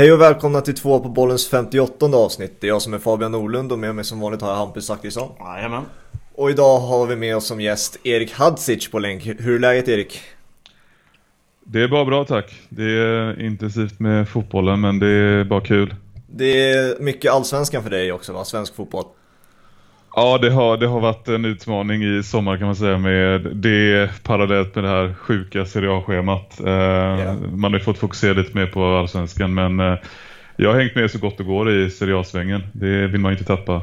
Hej och välkomna till två på bollens 58 avsnitt. Det är jag som är Fabian Norlund och med mig som vanligt har jag Hampus Zachrisson. Jajamän. Och idag har vi med oss som gäst Erik Hadzic på länk. Hur är läget Erik? Det är bara bra tack. Det är intensivt med fotbollen men det är bara kul. Det är mycket allsvenskan för dig också va? Svensk fotboll. Ja, det har, det har varit en utmaning i sommar kan man säga med det parallellt med det här sjuka Serie A-schemat. Yeah. Man har ju fått fokusera lite mer på allsvenskan men eh, jag har hängt med så gott det går i Serie A-svängen. Det vill man inte tappa.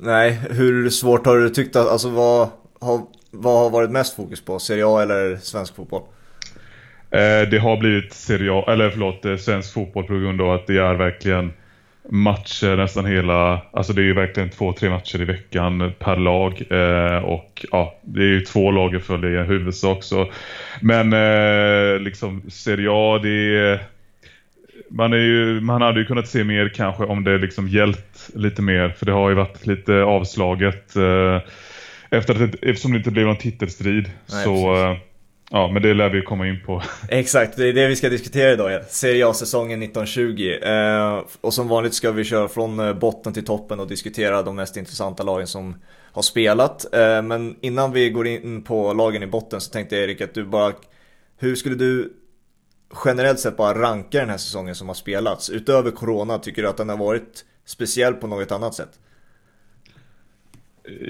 Nej, hur svårt har du tyckt att, alltså vad har, vad har varit mest fokus på? Serie A eller svensk fotboll? Eh, det har blivit Serie A, eller förlåt, eh, svensk fotboll på grund av att det är verkligen matcher nästan hela, alltså det är ju verkligen två, tre matcher i veckan per lag eh, och ja, det är ju två lag jag följer i huvudsak så. Men eh, liksom Serie A, det är man, är ju, man hade ju kunnat se mer kanske om det liksom hjälpt lite mer för det har ju varit lite avslaget eh, efter att, eftersom det inte blev någon titelstrid Nej, så precis Ja, men det lär vi komma in på. Exakt, det är det vi ska diskutera idag. Serie A-säsongen 1920. Eh, och som vanligt ska vi köra från eh, botten till toppen och diskutera de mest intressanta lagen som har spelat. Eh, men innan vi går in på lagen i botten så tänkte jag Erik att du bara... Hur skulle du generellt sett bara ranka den här säsongen som har spelats? Utöver corona, tycker du att den har varit speciell på något annat sätt?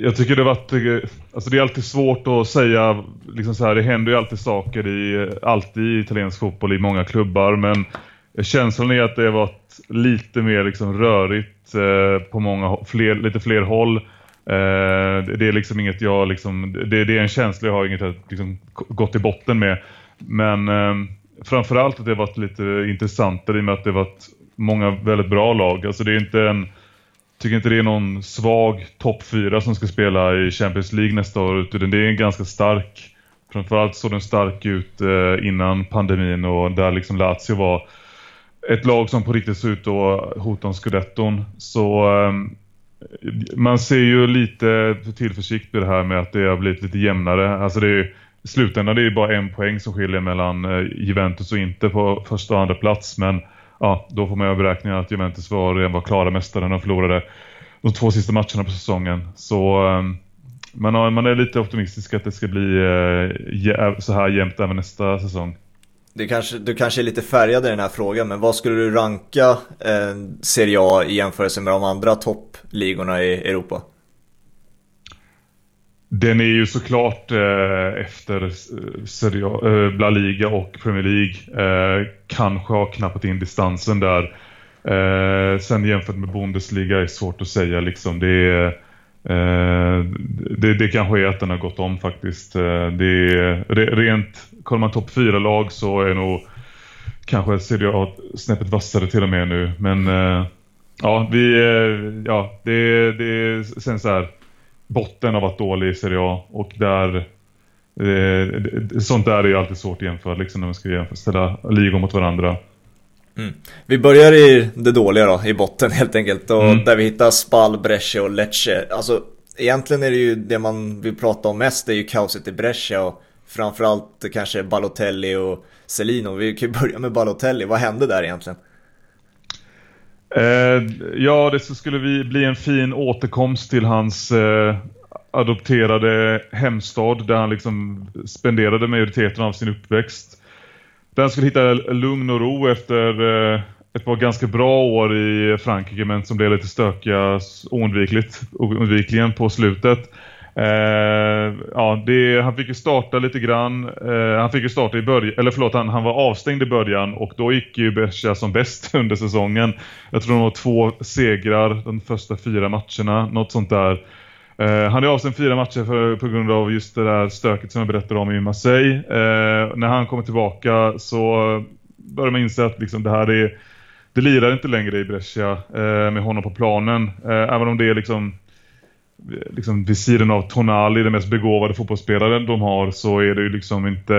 Jag tycker det har varit, eh, alltså det är alltid svårt att säga, liksom så här, det händer ju alltid saker i, alltid i italiensk fotboll i många klubbar, men känslan är att det har varit lite mer liksom rörigt eh, på många, fler, lite fler håll. Eh, det är liksom inget jag liksom, det, det, är en känsla jag har inget att liksom, gått till botten med. Men eh, framförallt att det har varit lite intressantare i och med att det har varit många väldigt bra lag. Alltså det är inte en tycker inte det är någon svag topp fyra som ska spela i Champions League nästa år utan det är en ganska stark framförallt såg den stark ut eh, innan pandemin och där liksom Lazio var ett lag som på riktigt såg ut att hota om scudetton. Så eh, man ser ju lite tillförsikt i det här med att det har blivit lite jämnare. Alltså det är i slutändan det är bara en poäng som skiljer mellan eh, Juventus och inte på första och andra plats men ja, då får man ju beräkna att Juventus var, var klara mästaren och förlorade de två sista matcherna på säsongen. Så ehm, man, man, man är lite optimistisk att det ska bli eh, äh, så här jämnt även nästa säsong. Du kanske, du kanske är lite färgad i den här frågan, men vad skulle du ranka eh, Serie A i jämförelse med de andra toppligorna i Europa? Den är ju såklart eh, efter eh, eh, La Liga och Premier League eh, kanske har knappat in distansen där. Eh, sen jämfört med Bundesliga är svårt att säga liksom. Det, är, eh, det, det kanske är att den har gått om faktiskt. Eh, det är, rent, kollar man topp fyra lag så är nog kanske Serie A snäppet vassare till och med nu. Men eh, ja, vi, eh, ja det, det sen så här botten har varit dålig i Serie A och där eh, sånt där är ju alltid svårt att jämföra liksom när man ska jämföra, ställa ligor mot varandra. Mm. Vi börjar i det dåliga då, i botten helt enkelt. Och mm. där vi hittar Spal, Brescia och Lecce. Alltså egentligen är det ju det man vill prata om mest, det är ju kaoset i Brescia och framförallt kanske Balotelli och Celino. Vi kan ju börja med Balotelli, vad hände där egentligen? Eh, ja, det skulle vi bli en fin återkomst till hans eh, adopterade hemstad där han liksom spenderade majoriteten av sin uppväxt. Där han skulle hitta lugn och ro efter eh, ett par ganska bra år i Frankrike men som blev lite stökiga oundvikligt, oundvikligen på slutet. Uh, ja, det, han fick ju starta lite grann. Uh, han fick ju starta i början, eller förlåt, han, han var avstängd i början och då gick ju Brescia som bäst under säsongen. Jag tror de var två segrar de första fyra matcherna, något sånt där. Uh, han är avstängd fyra matcher för, på grund av just det där stöket som jag berättade om i Marseille. När han kommer tillbaka så börjar man inse att liksom det här är det lirar inte längre i Brescia eh, med honom på planen. Eh, även om det är liksom liksom vid sidan av Tonali, den mest begåvade fotbollsspelaren de har, så är det ju liksom inte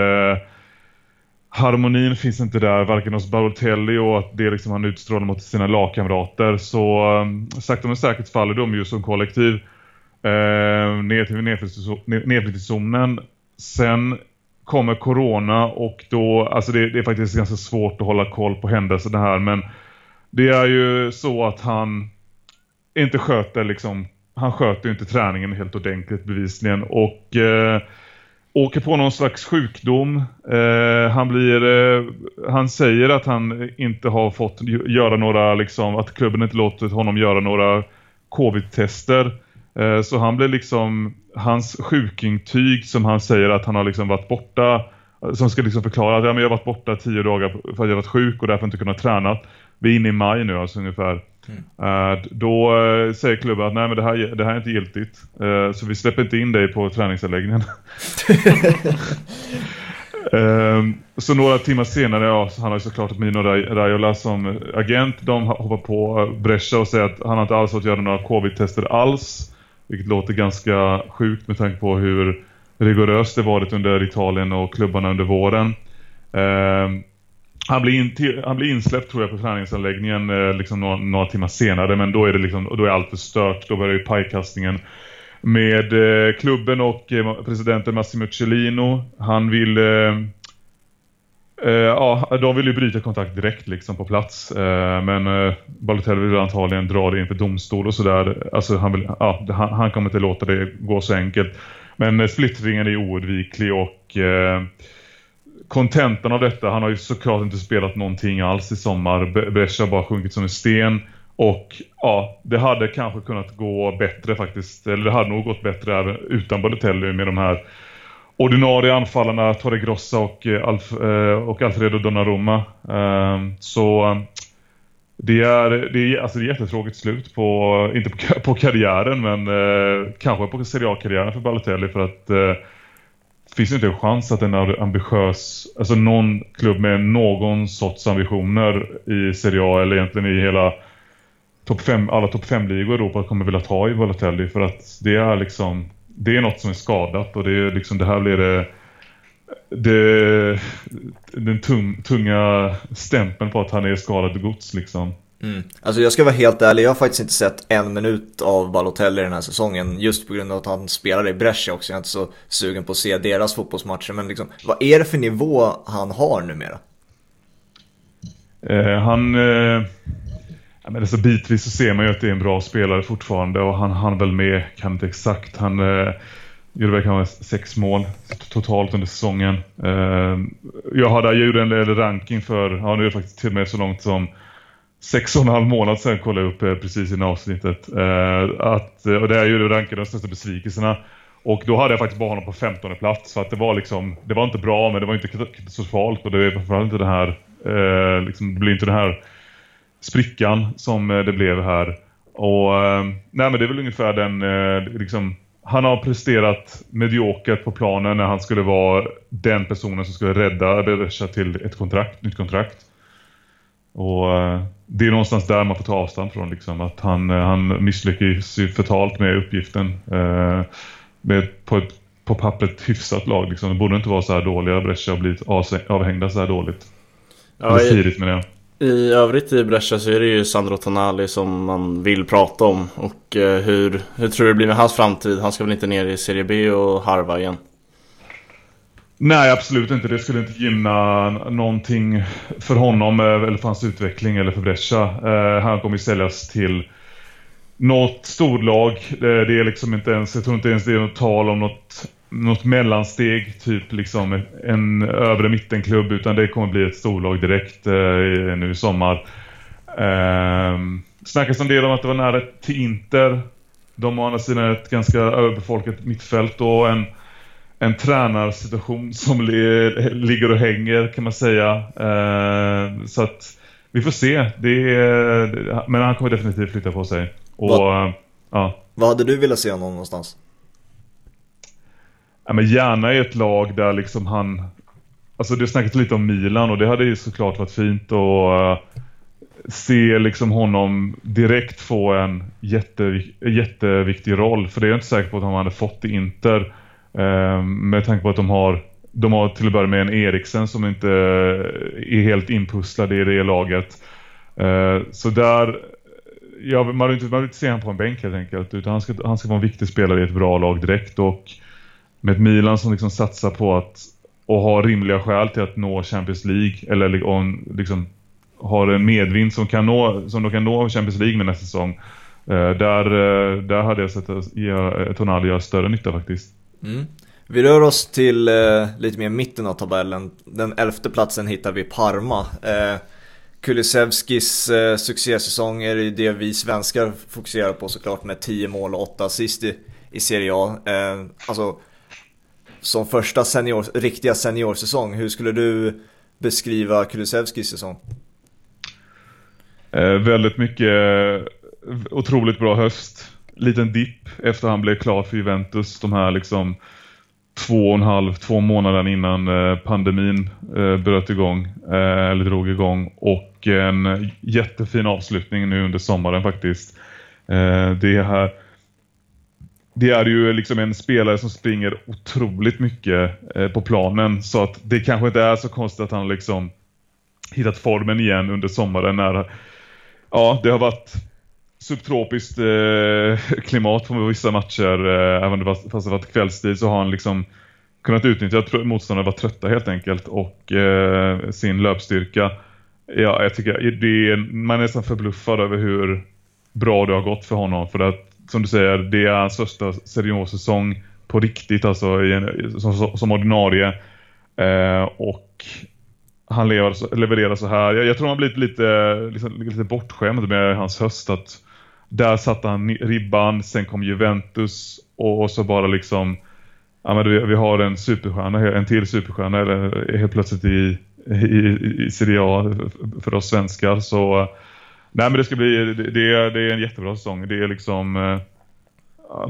harmonin finns inte där, varken hos Balotelli och att det liksom han utstrålar mot sina lagkamrater. Så um, sakta men säkert faller de ju som kollektiv uh, ner till nedflyttningszonen. Sen kommer corona och då, alltså det, det, är faktiskt ganska svårt att hålla koll på händelserna här men det är ju så att han inte sköter liksom, han sköter inte träningen helt ordentligt bevisligen och eh, åker på någon slags sjukdom. Eh, han blir eh, han säger att han inte har fått göra några liksom att klubben inte låtit honom göra några covid-tester. Eh, så han blir liksom hans sjukintyg som han säger att han har liksom varit borta som ska liksom förklara att ja, men jag har varit borta tio dagar för att jag har varit sjuk och därför inte kunnat träna. Vi är inne i maj nu alltså ungefär. Mm. Uh, då uh, säger klubben att nej men det här, det här är inte giltigt. Uh, så vi släpper inte in dig på träningsanläggningen. Ehm, så några timmar senare, ja, han har såklart Mino Raiola som agent. De hoppar på Brescia och säger att han har inte alls fått göra några covid-tester alls. Vilket låter ganska sjukt med tanke på hur rigoröst det varit under Italien och klubbarna under våren. Eh, han blir, in, han blir insläppt tror jag på träningsanläggningen eh, liksom några, några, timmar senare men då är det liksom, då är allt förstört. Då börjar ju pajkastningen med eh, klubben och eh, presidenten Massimo Cellino. Han vill eh, eh, ja, de vill ju bryta kontakt direkt liksom på plats. Eh, men eh, Balotelli vill antagligen dra det inför domstol och sådär. Alltså han, vill, ja, han, han kommer inte låta det gå så enkelt. Men eh, splittringen är oundviklig och eh, kontentan av detta, han har ju såklart inte spelat någonting alls i sommar. Brescia har bara sjunkit som en sten. Och ja, det hade kanske kunnat gå bättre faktiskt. Eller det hade nog gått bättre utan Balotelli med de här ordinarie anfallarna Torre Grossa och, eh, Alf, eh, och Alfredo Donnarumma. Ehm, så det är, det är, alltså det är jättetråkigt slut på, inte på, på karriären men eh, kanske på Serie A-karriären för Balotelli för att eh, finns det inte en chans att en ambitiös, alltså någon klubb med någon sorts ambitioner i Serie A eller egentligen i hela top 5, alla topp 5-ligor i Europa kommer vilja ta i Balotelli för att det är liksom det är något som är skadat och det är liksom det här blir det, det den tung, tunga stämpeln på att han är skadad gods liksom. Mm. Alltså jag ska vara helt ärlig, jag har faktiskt inte sett en minut av Balotelli den här säsongen. Just på grund av att han spelar i Brescia också. Jag är inte så sugen på att se deras fotbollsmatcher. Men liksom, vad är det för nivå han har numera? Eh, han... Eh, men alltså bitvis så ser man ju att det är en bra spelare fortfarande. Och han han väl med, kan inte exakt. Han eh, gjorde väl kanske sex mål totalt under säsongen. Eh, jag, hade, jag gjorde en ranking för, ja nu är det faktiskt till och med så långt som sex och en halv månad sedan kollade jag upp eh, precis innan avsnittet. Eh, att, och det är ju rankade de största besvikelserna. Och då hade jag faktiskt bara honom på 15 plats. Så att det var liksom, det var inte bra men det var inte katastrofalt. Och det är framförallt inte det här, eh, liksom, det blir inte den här sprickan som eh, det blev här. Och eh, nej men det är väl ungefär den, eh, liksom, han har presterat mediokert på planen när han skulle vara den personen som skulle rädda Beresha till ett kontrakt, nytt kontrakt. Och eh, det är någonstans där man får ta avstånd från liksom, att han, eh, han misslyckas ju förtalt med uppgiften eh, med, på, ett, på pappret hyfsat lag. Liksom. Det borde inte vara så här dåliga. Brescia har blivit avhängda så här dåligt. Ja, i, tidigt med det. I övrigt i Brescia så är det ju Sandro Tonali som man vill prata om. Och eh, hur, hur tror du det blir med hans framtid? Han ska väl inte ner i Serie B och harva igen? Nej, absolut inte. Det skulle inte gynna någonting för honom eh, eller för hans utveckling eller för Brescia. Eh, han kommer ju säljas till något storlag. Det är liksom inte ens, jag tror inte ens det är något tal om något, något mellansteg, typ liksom en övre mittenklubb, utan det kommer bli ett storlag direkt eh, nu i sommar. Eh, snackas en del om att det var nära till Inter. De har å andra sidan ett ganska överbefolkat mittfält och en en tränarsituation som li ligger och hänger kan man säga. Eh, så att vi får se. Det är, men han kommer definitivt flytta på sig. Och, Va? ja. Vad hade du velat se honom någonstans? Ja, men gärna i ett lag där liksom han... Alltså det snackats lite om Milan och det hade ju såklart varit fint att uh, se liksom honom direkt få en jätte, jätteviktig roll. För det är jag inte säker på att han hade fått i Inter. Eh, med tanke på att de har de har till att börja med en Eriksen som inte eh, är helt inpusslad i det laget. Så där ja, man, vill inte, man vill inte se honom på en bänk helt enkelt utan han ska, han ska vara en viktig spelare i ett bra lag direkt och med ett Milan som liksom satsar på att och har rimliga skäl till att nå Champions League eller liksom har en medvind som, kan nå, som de kan nå Champions League med nästa säsong. Eh, där, eh, där hade jag sett att eh, Tonali göra större nytta faktiskt. Mm. Vi rör oss till eh, lite mer mitten av tabellen. Den elfte platsen hittar vi Parma. Eh, Kulusevskis eh, succésäsong är det vi svenskar fokuserar på såklart med 10 mål och 8 assist i, i Serie A. Eh, alltså, som första senior, riktiga seniorsäsong, hur skulle du beskriva Kulusevskis säsong? Eh, väldigt mycket eh, otroligt bra höst. Liten dipp efter han blev klar för Juventus. De här liksom två och en halv, två månader innan eh, pandemin eh, bröt igång. Eh, eller drog igång. Och en jättefin avslutning nu under sommaren faktiskt. Eh, det här det är ju liksom en spelare som springer otroligt mycket eh, på planen så att det kanske inte är så konstigt att han liksom hittat formen igen under sommaren när ja, det har varit subtropiskt eh, klimat på vissa matcher. Eh, även fast, fast det varit kvällstid så har han liksom kunnat utnyttja att motståndarna var trötta helt enkelt och eh, sin löpstyrka. Ja, jag tycker det är, man är nästan förbluffad över hur bra det har gått för honom. För att, som du säger, det är hans första säsong på riktigt, alltså en, som, som ordinarie. Eh, och han lever, levererar så här. Jag, jag tror han har blivit lite, liksom, lite bortskämd med hans höst. Att där satte han ribban, sen kom Juventus och, och så bara liksom ja, men vi, vi har en superstjärna, en till superstjärna eller eh, helt plötsligt i, i, i Serie A för oss svenskar så nej men det ska bli det, är, det är en jättebra säsong. Det är liksom eh,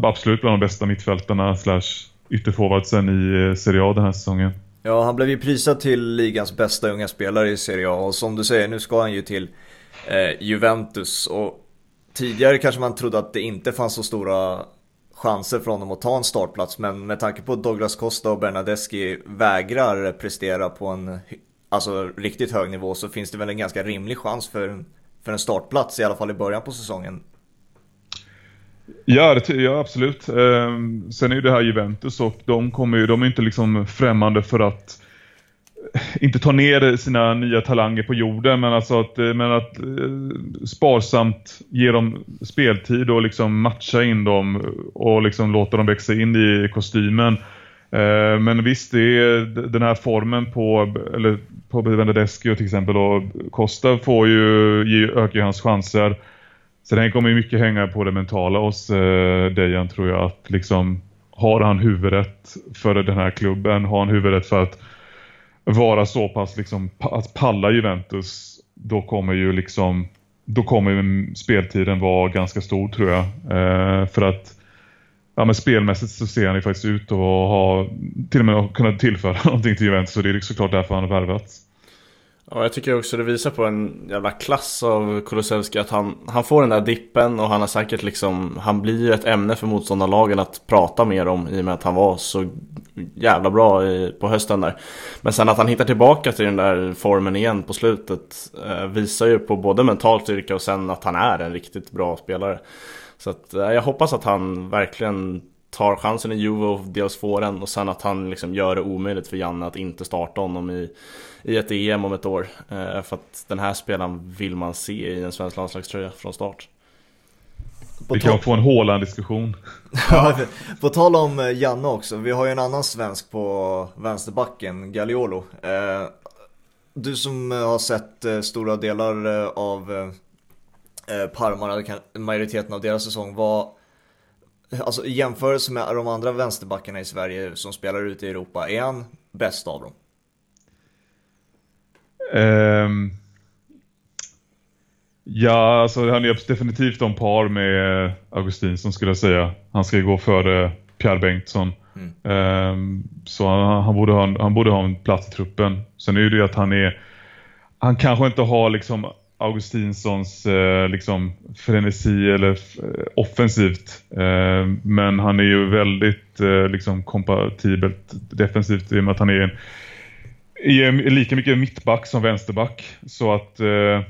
absolut bland de bästa mittfältarna slash ytterforwardsen i eh, Serie A den här säsongen. Ja, han blev ju prisad till ligans bästa unga spelare i Serie A och som du säger, nu ska han ju till eh, Juventus och tidigare kanske man trodde att det inte fanns så stora chanser för honom att ta en startplats. Men med tanke på att Douglas Costa och Bernadeschi vägrar prestera på en alltså, riktigt hög nivå så finns det väl en ganska rimlig chans för, för en startplats i alla fall i början på säsongen. Ja, det, ja absolut. Ehm, sen är ju det här Juventus och de kommer ju, de är inte liksom främmande för att eh, inte ta ner sina nya talanger på jorden men alltså att, eh, men att eh, sparsamt ge dem speltid och liksom matcha in dem och liksom låta dem växa in i kostymen. Eh, men visst, det är den här formen på, eller på Vendadeschi till exempel och Costa får ju, öka hans chanser. Så den kommer ju mycket hänga på det mentala hos eh, Dejan tror jag. Att liksom, har han huvudet för den här klubben? Har han huvudet för att vara så pass liksom att palla Juventus då kommer ju liksom då kommer ju speltiden vara ganska stor tror jag. Eh, för att ja, men spelmässigt så ser han ju faktiskt ut att ha till och med kunnat tillföra någonting till Juventus Så det är såklart därför han har värvats. Ja, jag tycker också det visar på en jävla klass av Kulusevski att han, han får den där dippen och han har säkert liksom, han blir ett ämne för motståndarlagen att prata mer om i och med att han var så jävla bra i, på hösten där. Men sen att han hittar tillbaka till den där formen igen på slutet eh, visar ju på både mental styrka och sen att han är en riktigt bra spelare. Så att eh, jag hoppas att han verkligen tar chansen i Juve och dels får den och sen att han liksom gör det omöjligt för Janne att inte starta honom i, i ett EM om ett år. Eh, för att den här spelaren vill man se i en svensk landslagströja från start. På vi kan få en Håland-diskussion. på tal om eh, Janne också, vi har ju en annan svensk på vänsterbacken, Gagliolo. Eh, du som har sett eh, stora delar av Parma, majoriteten av deras säsong, vad Alltså i jämförelse med de andra vänsterbackarna i Sverige som spelar ute i Europa, är han bäst av dem? Um, ja, alltså han är definitivt om par med Augustinsson skulle jag säga. Han ska gå före Pierre Bengtsson. Mm. Um, så han, han, borde ha, han borde ha en plats i truppen. Sen är det ju att han är han kanske inte har liksom Augustinssons eh, liksom frenesi eller eh, offensivt. Eh, men han är ju väldigt eh, liksom kompatibelt defensivt i och med att han är, en, är lika mycket mittback som vänsterback. Så att eh,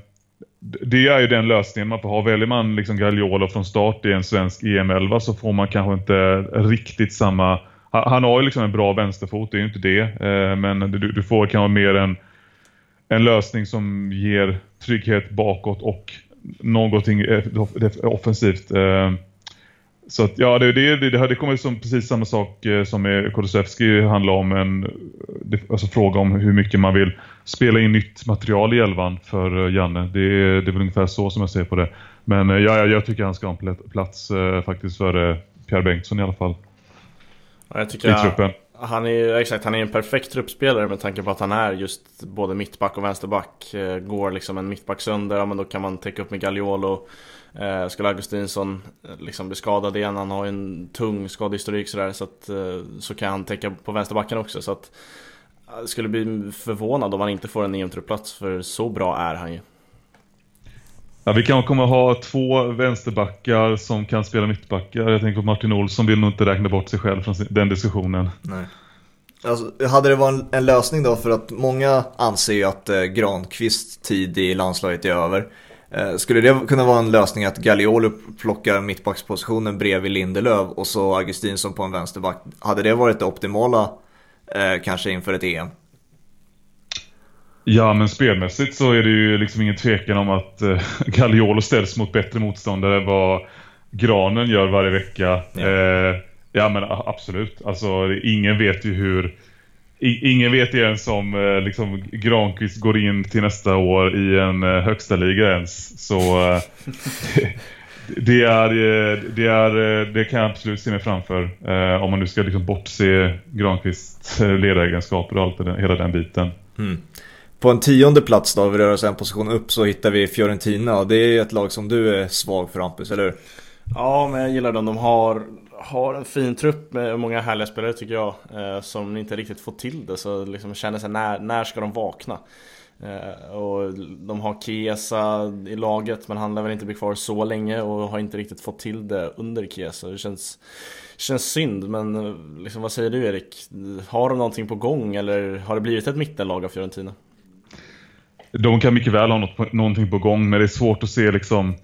det är ju den lösningen man får ha. Väljer man liksom Gagliolo från start i en svensk EM11 så får man kanske inte riktigt samma... Han har ju liksom en bra vänsterfot, det är ju inte det. Eh, men du, du får kanske mer en, en lösning som ger trygghet bakåt och någonting offensivt. Så att, ja, det, det, det, det kommer som precis samma sak eh, som med Kulusevski handla om en alltså fråga om hur mycket man vill spela in nytt material i elvan för eh, Janne. Det, är, det är väl ungefär så som jag ser på det. Men eh, ja, jag tycker han ska ha en plats eh, faktiskt för Pierre Bengtsson i alla fall. Ja, jag tycker I truppen. Han är, exakt, han är en perfekt truppspelare med tanke på att han är just både mittback och vänsterback. Eh, går liksom en mittback sönder, ja, men då kan man täcka upp med Gagliolo. Eh, skulle Augustinsson eh, liksom bli skadad igen, han har ju en tung skadehistorik sådär, så, att, eh, så kan han täcka på vänsterbacken också. Så att, jag skulle bli förvånad om han inte får en EM-truppplats, för så bra är han ju. Ja, vi kan komma ha två vänsterbackar som kan spela mittbackar. Jag tänker på Martin Olsson vill nog inte räkna bort sig själv från den diskussionen. Nej. Alltså, hade det varit en, lösning då för att många anser ju att eh, tid i landslaget är över. Eh, skulle det kunna vara en lösning att Gagliolo plockar mittbackspositionen bredvid Lindelöf och så Augustinsson på en vänsterback? Hade det varit det optimala eh, kanske inför ett EM? Ja, men spelmässigt så är det ju liksom ingen tvekan om att eh, Gagliolo ställs mot bättre motståndare än vad Granen gör varje vecka. Ja, eh, ja men absolut. Alltså, ingen vet ju hur ingen vet ju ens om eh, liksom, Granqvist går in till nästa år i en eh, högsta liga ens. Så eh, det, är, det, är, det kan jag absolut se mig framför. om man nu ska liksom bortse Granqvists ledaregenskaper och allt, hela den biten. Mm. På en tionde plats då, vi rör oss en position upp så hittar vi Fiorentina och det är ett lag som du är svag för Hampus, eller hur? Ja, men jag gillar dem. De har har en fin trupp med många härliga spelare tycker jag eh, Som inte riktigt får till det så liksom känner sig när, när ska de vakna? Eh, och de har Chiesa i laget men han lär väl inte bli kvar så länge och har inte riktigt fått till det under Chiesa Det känns, känns synd men eh, liksom, vad säger du Erik? Har de någonting på gång eller har det blivit ett mittenlag av Fiorentina? De kan mycket väl ha något, någonting på gång men det är svårt att se liksom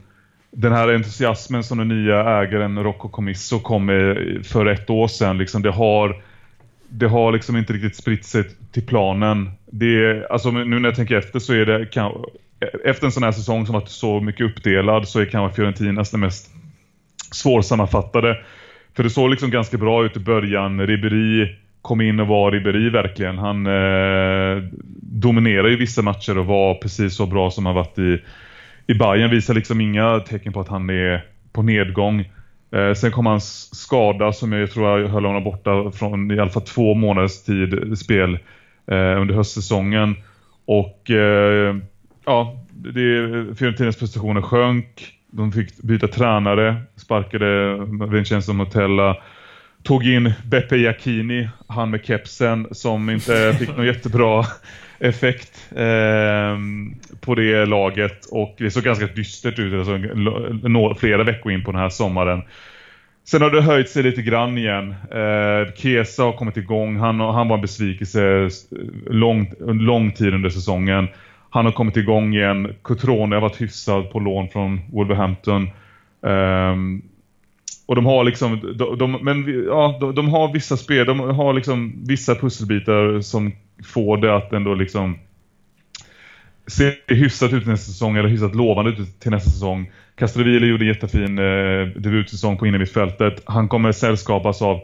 den här entusiasmen som den nya ägaren Rocco Comisso kom med för ett år sedan, liksom det har det har liksom inte riktigt spritt sig till planen. Det alltså nu när jag tänker efter så är det kan, efter en sån här säsong som varit så mycket uppdelad så är kanske Fiorentinas den mest svårsammanfattade. För det såg liksom ganska bra ut i början. Ribéry kom in och var Ribéry verkligen. Han eh, dominerar ju vissa matcher och var precis så bra som han varit i i Bayern visar liksom inga tecken på att han är på nedgång. Eh, sen kom hans skada som jag tror jag höll honom borta från i alla fall två månaders tid spel eh, under höstsäsongen. Och eh, ja, det, Fiorentinas prestationer sjönk. De fick byta tränare, sparkade Vincenzo Montella. Tog in Beppe Jacchini, han med kepsen, som inte fick något jättebra effekt eh, på det laget och det såg ganska dystert ut alltså, flera veckor in på den här sommaren. Sen har det höjt sig lite grann igen. Eh, Kesa har kommit igång. Han, han var en besvikelse lång, lång tid under säsongen. Han har kommit igång igen. Cotrone har varit hyfsad på lån från Wolverhampton. Eh, och de har liksom, de, de men ja, de, de, har vissa spel, de har liksom vissa pusselbitar som får det att ändå liksom se hyfsat ut nästa säsong eller hyfsat lovande ut till nästa säsong. Castroville gjorde en jättefin eh, debutsäsong på innermittfältet. Han kommer sällskapas av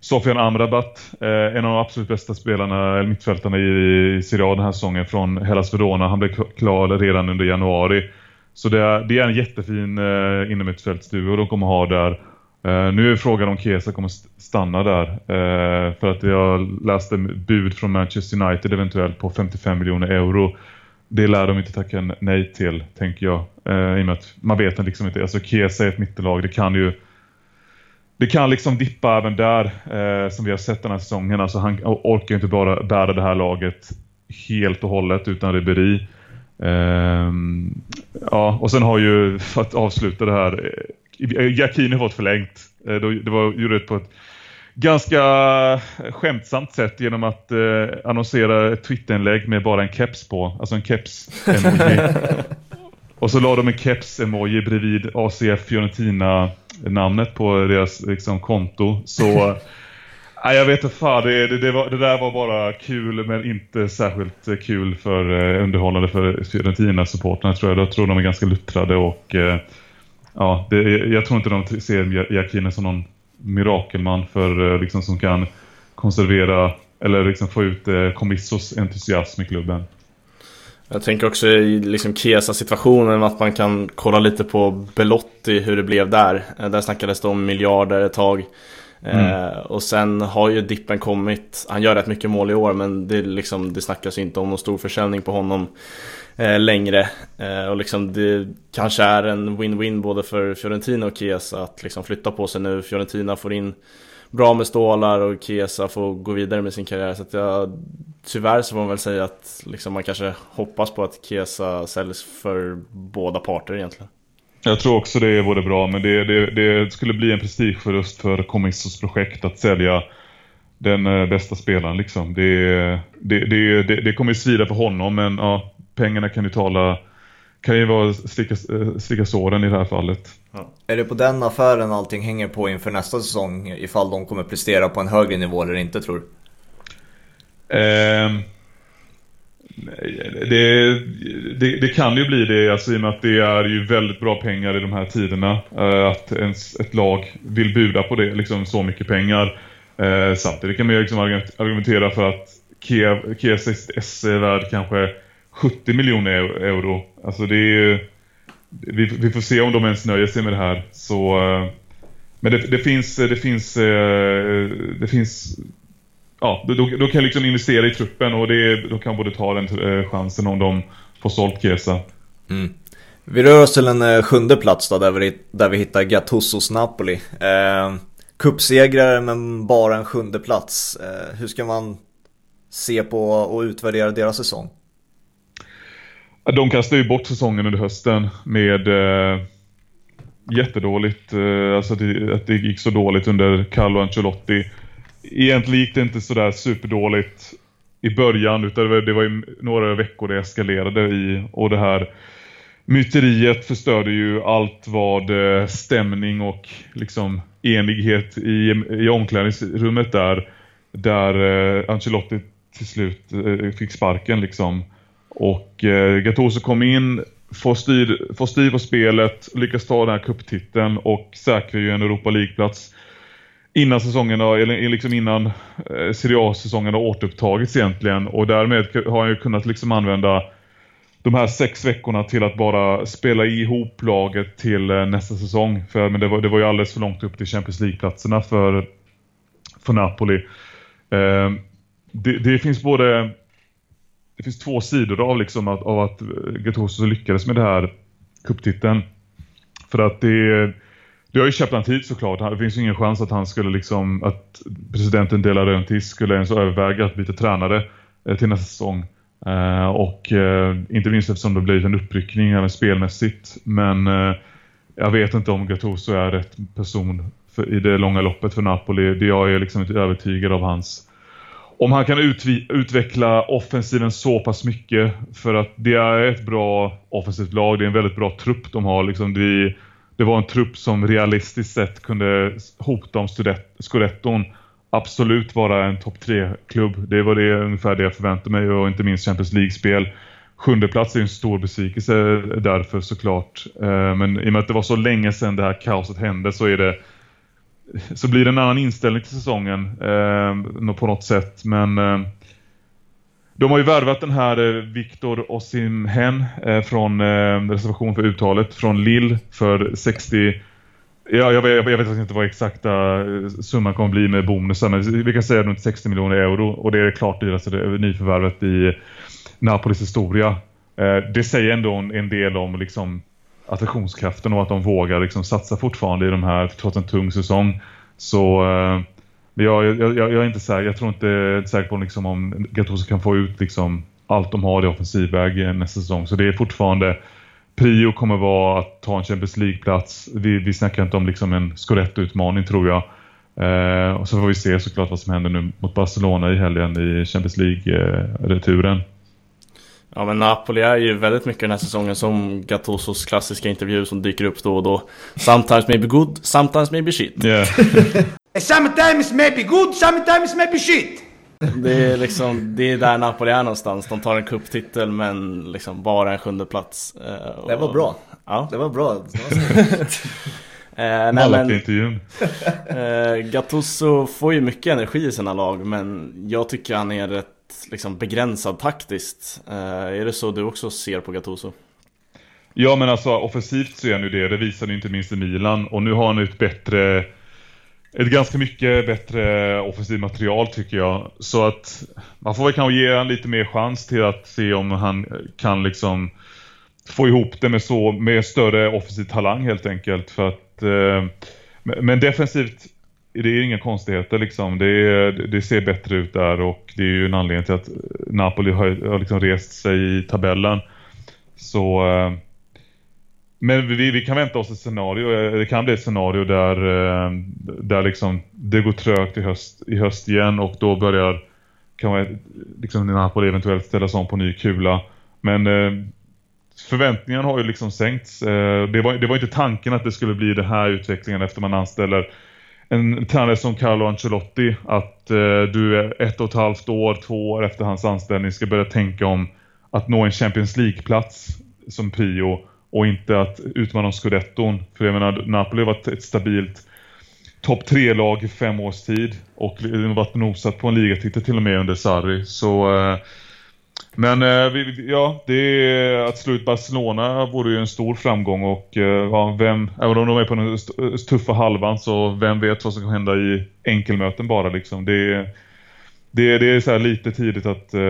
Sofian Amrabat, eh, en av de absolut bästa spelarna, eller mittfältarna i, i Serie A den här säsongen från Hellas Verona. Han blev klar redan under januari. Så det är, det är en jättefin eh, innermittfältsduo de kommer ha där. Uh, nu är frågan om Kesa kommer stanna där. Uh, för att jag läste bud från Manchester United eventuellt på 55 miljoner euro. Det lär de inte tacka nej till, tänker jag. Uh, I och med att man vet liksom inte. Alltså Kesa är ett mittelag. Det kan ju det kan liksom dippa även där som vi har sett den här säsongen. Alltså han orkar inte bara bära det här laget helt och hållet utan Ribéry. Ehm, ja, och sen har ju, för att avsluta det här, Giacchini har fått förlängt. Eh, det var, gjorde på ett ganska skämtsamt sätt genom att eh, annonsera ett Twitterinlägg med bara en keps på. Alltså en keps-emoji. och så la de en keps-emoji bredvid ACF Fiorentina namnet på deras liksom, konto. Så Nej, jag vet inte fan. Det, det, det, var, det, där var bara kul, men inte särskilt kul för uh, underhållande för Fiorentina-supporterna tror jag. Jag tror de är ganska luttrade och uh, ja, det, jag tror inte de ser Jakine som någon mirakelman för, uh, liksom, som kan konservera eller liksom få ut Comissos entusiasm i klubben. Jag tänker också i liksom Kesa-situationen att man kan kolla lite på Belotti, hur det blev där. Där snackades det om miljarder ett tag. Mm. Eh, och sen har ju Dippen kommit, han gör rätt mycket mål i år men det, liksom, det snackas inte om någon stor försäljning på honom eh, Eh, längre. Eh, och liksom det kanske är en win-win både för Fiorentina och Chiesa att liksom flytta på sig nu. Fiorentina får in bra med stålar och Chiesa får gå vidare med sin karriär. Så att jag, tyvärr så får man väl säga att liksom man kanske hoppas på att Chiesa säljs för båda parter egentligen. Jag tror också det vore bra, men det, det, det skulle bli en prestigeförlust för Comissos projekt att sälja den eh, bästa spelaren. Liksom. Det, det, det, det, kommer ju svida för honom, men ja, pengarna kan ju tala kan ju vara sticka, eh, sticka såren i det här fallet. Ja. Är det på den affären allting hänger på inför nästa säsong? Ifall de kommer prestera på en högre nivå eller inte, tror du? Eh, det, det, det, kan ju bli det alltså, i och med att det är ju väldigt bra pengar i de här tiderna. Eh, att ens, ett lag vill buda på det, liksom så mycket pengar. Eh, samtidigt kan man ju liksom argumentera för att Kiev, Kievs SC är värd kanske 70 miljoner euro. Alltså det är vi, vi, får se om de ens nöjer sig med det här. Så, eh, men det, det finns, det finns, eh, det finns ja, då, då kan jag liksom investera i truppen och det, då kan både ta den eh, chansen om de får sålt Kesa. Mm. Vi rör oss till en sjunde plats då, där vi, där vi hittar Gattusos Napoli. Eh, Kuppsegrare men bara en sjunde plats. Eh, hur ska man se på och utvärdera deras säsong? De kastade ju bort säsongen under hösten med eh, jättedåligt. Eh, alltså det, att det gick så dåligt under Carlo Ancelotti egentligen gick det inte sådär superdåligt i början utan det var, det var ju några veckor det eskalerade i och det här myteriet förstörde ju allt vad eh, stämning och liksom enighet i, i omklädningsrummet där där eh, Ancelotti till slut eh, fick sparken liksom och eh, Gattuso kom in får styr, får styr på spelet lyckas ta den här kupptiteln och säkrar ju en Europa League-plats innan säsongen eller liksom innan eh, Serie A-säsongen har återupptagits egentligen och därmed har han ju kunnat liksom använda de här sex veckorna till att bara spela ihop laget till eh, nästa säsong. För men det, var, det var ju alldeles för långt upp till Champions League-platserna för, för Napoli. Eh, det, det, finns både det finns två sidor av, liksom att, av att eh, Gattuso lyckades med det här kupptiteln. För att det det har ju Chaplan tid såklart. Det finns ju ingen chans att han skulle liksom att presidenten De La skulle ens överväga att byta tränare eh, till nästa säsong. Uh, och uh, inte minst eftersom det blivit en uppryckning även spelmässigt. Men uh, jag vet inte om Gattuso är rätt person för, i det långa loppet för Napoli. Det jag är liksom inte övertygad av hans om han kan utveckla offensiven så pass mycket för att det är ett bra offensivt lag. Det är en väldigt bra trupp de har. Liksom det, det var en trupp som realistiskt sett kunde hota om Scudetton absolut vara en topp 3-klubb. Det var det ungefär det jag förväntade mig och inte minst Champions League-spel. Sjunde plats är en stor besvikelse därför såklart. Eh, men i och med att det var så länge sedan det här kaoset hände så är det så blir det en annan inställning till säsongen eh, på något sätt. Men eh, de har ju värvat den här eh, Viktor Osimhen eh, från eh, reservation för uttalet från Lill för 60 Ja, jag, jag, jag vet inte vad exakta eh, summan kommer bli med bonusen men vi kan säga runt 60 miljoner euro och det är klart dyraste alltså nyförvärvet i Napolis historia. Eh, det säger ändå en, en del om liksom attraktionskraften och att de vågar liksom satsa fortfarande i de här trots en tung säsong. Så eh, jag, jag, jag, är inte säker, jag tror inte säker på liksom om Gattuso kan få ut liksom allt de har i offensivväg nästa säsong. Så det är fortfarande prio kommer vara att ta en Champions League-plats. Vi, vi snackar inte om liksom en Scudetto-utmaning tror jag. Eh, och så får vi se såklart vad som händer nu mot Barcelona i helgen i Champions League-returen. Eh, Eh, Ja men Napoli är ju väldigt mycket den här säsongen som Gattusos klassiska intervju som dyker upp då och då. Sometimes maybe good, sometimes maybe shit. Yeah. Sometimes maybe good, sometimes maybe shit. Det är liksom, det är där Napoli är någonstans. De tar en kupptitel men liksom bara en sjunde plats. Och... Det var bra. Ja. Det var bra. eh, nej, men, intervjun. eh, Gattuso får ju mycket energi i sina lag men jag tycker han är rätt liksom, begränsad taktiskt. Eh, är det så du också ser på Gattuso? Ja men alltså offensivt så är han ju det. Det visade inte minst i Milan. Och nu har han ett bättre ett ganska mycket bättre offensivt material tycker jag. Så att man får väl kanske ge honom lite mer chans till att se om han kan liksom få ihop det med så med större offensiv talang helt enkelt. För att, eh, men defensivt det är inga konstigheter liksom. Det, det, ser bättre ut där och det är ju en anledning till att Napoli har, har liksom rest sig i tabellen. Så eh, men vi, vi kan vänta oss ett scenario, eh, det kan bli ett scenario där, eh, där liksom det går trögt i höst, i höst igen och då börjar kan man, liksom Napoli eventuellt ställas om på ny kula. Men eh, förväntningarna har ju liksom sänkts. Eh, det, var, det var inte tanken att det skulle bli den här utvecklingen efter man anställer en tränare som Carlo Ancelotti att eh, du är ett och ett halvt år, två år efter hans anställning ska börja tänka om att nå en Champions League-plats som prio och inte att utmana om scudetton. För jag menar, Napoli har varit ett stabilt topp tre lag i fem års tid och varit nosat på en ligatitel till och med under Sarri. Så, eh, men eh, ja, det är, att slå ut Barcelona vore ju en stor framgång och eh, ja, vem, även om de är på den tuffa halvan så vem vet vad som kan hända i enkelmöten bara liksom. Det, det, det är så lite tidigt att uh,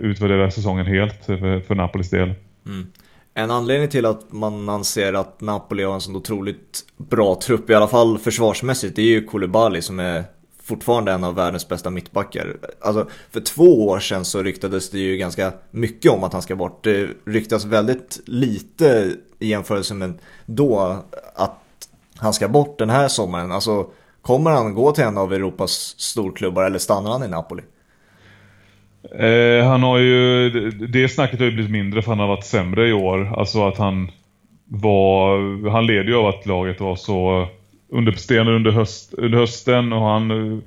utvärdera säsongen helt för, för Napolis del. Mm. En anledning till att man anser att Napoli har en sån otroligt bra trupp, i alla fall försvarsmässigt, det är ju Koulibaly som är fortfarande en av världens bästa mittbackar. Alltså, för två år sedan så ryktades det ju ganska mycket om att han ska bort. Det ryktas väldigt lite i jämförelse med då att han ska bort den här sommaren. Alltså, kommer han gå till en av Europas storklubbar eller stannar han i Napoli? Eh, han har ju, det snacket har ju blivit mindre för han har varit sämre i år. Alltså att han var, han leder ju av att laget var så underpresterande under, höst, under hösten och han uh,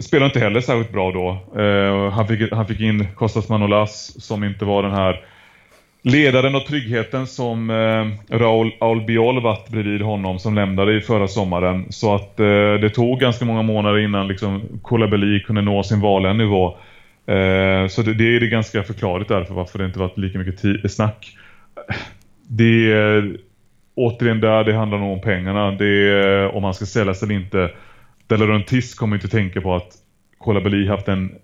spelade inte heller särskilt bra då. Uh, han, fick, han fick in Kostas Manolas som inte var den här ledaren och tryggheten som uh, Raul Albiol varit bredvid honom som lämnade i förra sommaren. Så att det tog ganska många månader innan liksom Koulibaly kunde nå sin vanliga nivå. Eh, så det, det, är det ganska förklarligt därför varför det inte varit lika mycket snack. Det återigen där det handlar nog om pengarna. Det är eh, om han ska säljas eller inte. Delarontis kommer inte tänka på att Kolabeli haft en,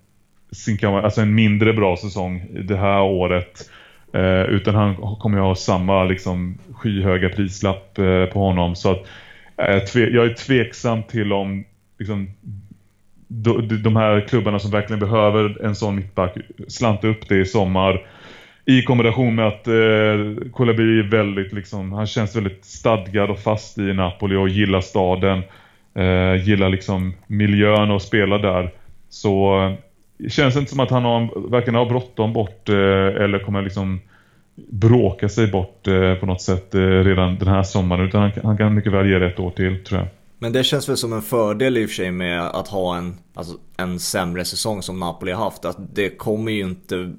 alltså en mindre bra säsong det här året. Eh, utan han kommer ju ha samma liksom, skyhöga prislapp eh, på honom. Så att, eh, jag är tveksam till om liksom, de här klubbarna som verkligen behöver en sån mittback slantar upp det i sommar. I kombination med att eh, Kolabi är väldigt liksom, han känns väldigt stadgad och fast i Napoli och gillar staden. Eh, gillar liksom miljön och spelar där. Så eh, känns inte som att han har, verkligen har bråttom bort eh, eller kommer liksom bråka sig bort eh, på något sätt eh, redan den här sommaren. Utan han, han kan mycket väl ge det ett år till tror jag. Men det känns väl som en fördel i och för sig med att ha en, alltså en sämre säsong som Napoli har haft. Att det kommer ju inte...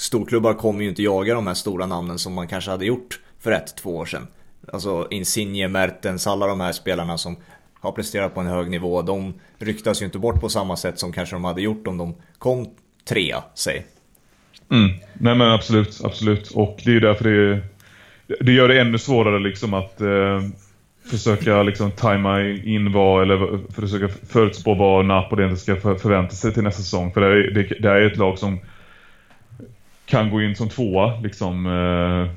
Storklubbar kommer ju inte jaga de här stora namnen som man kanske hade gjort för ett, två år sedan. Alltså Insigne, Mertens, alla de här spelarna som har presterat på en hög nivå. De ryktas ju inte bort på samma sätt som kanske de hade gjort om de kom trea, säg. Mm. Nej men absolut, absolut. Och det är ju därför det, det gör det ännu svårare liksom att... Eh försöka liksom tajma in vad, eller försöka förutspå vad Napoli ska förvänta sig till nästa säsong. För det är, det, det är ett lag som kan gå in som tvåa liksom eh,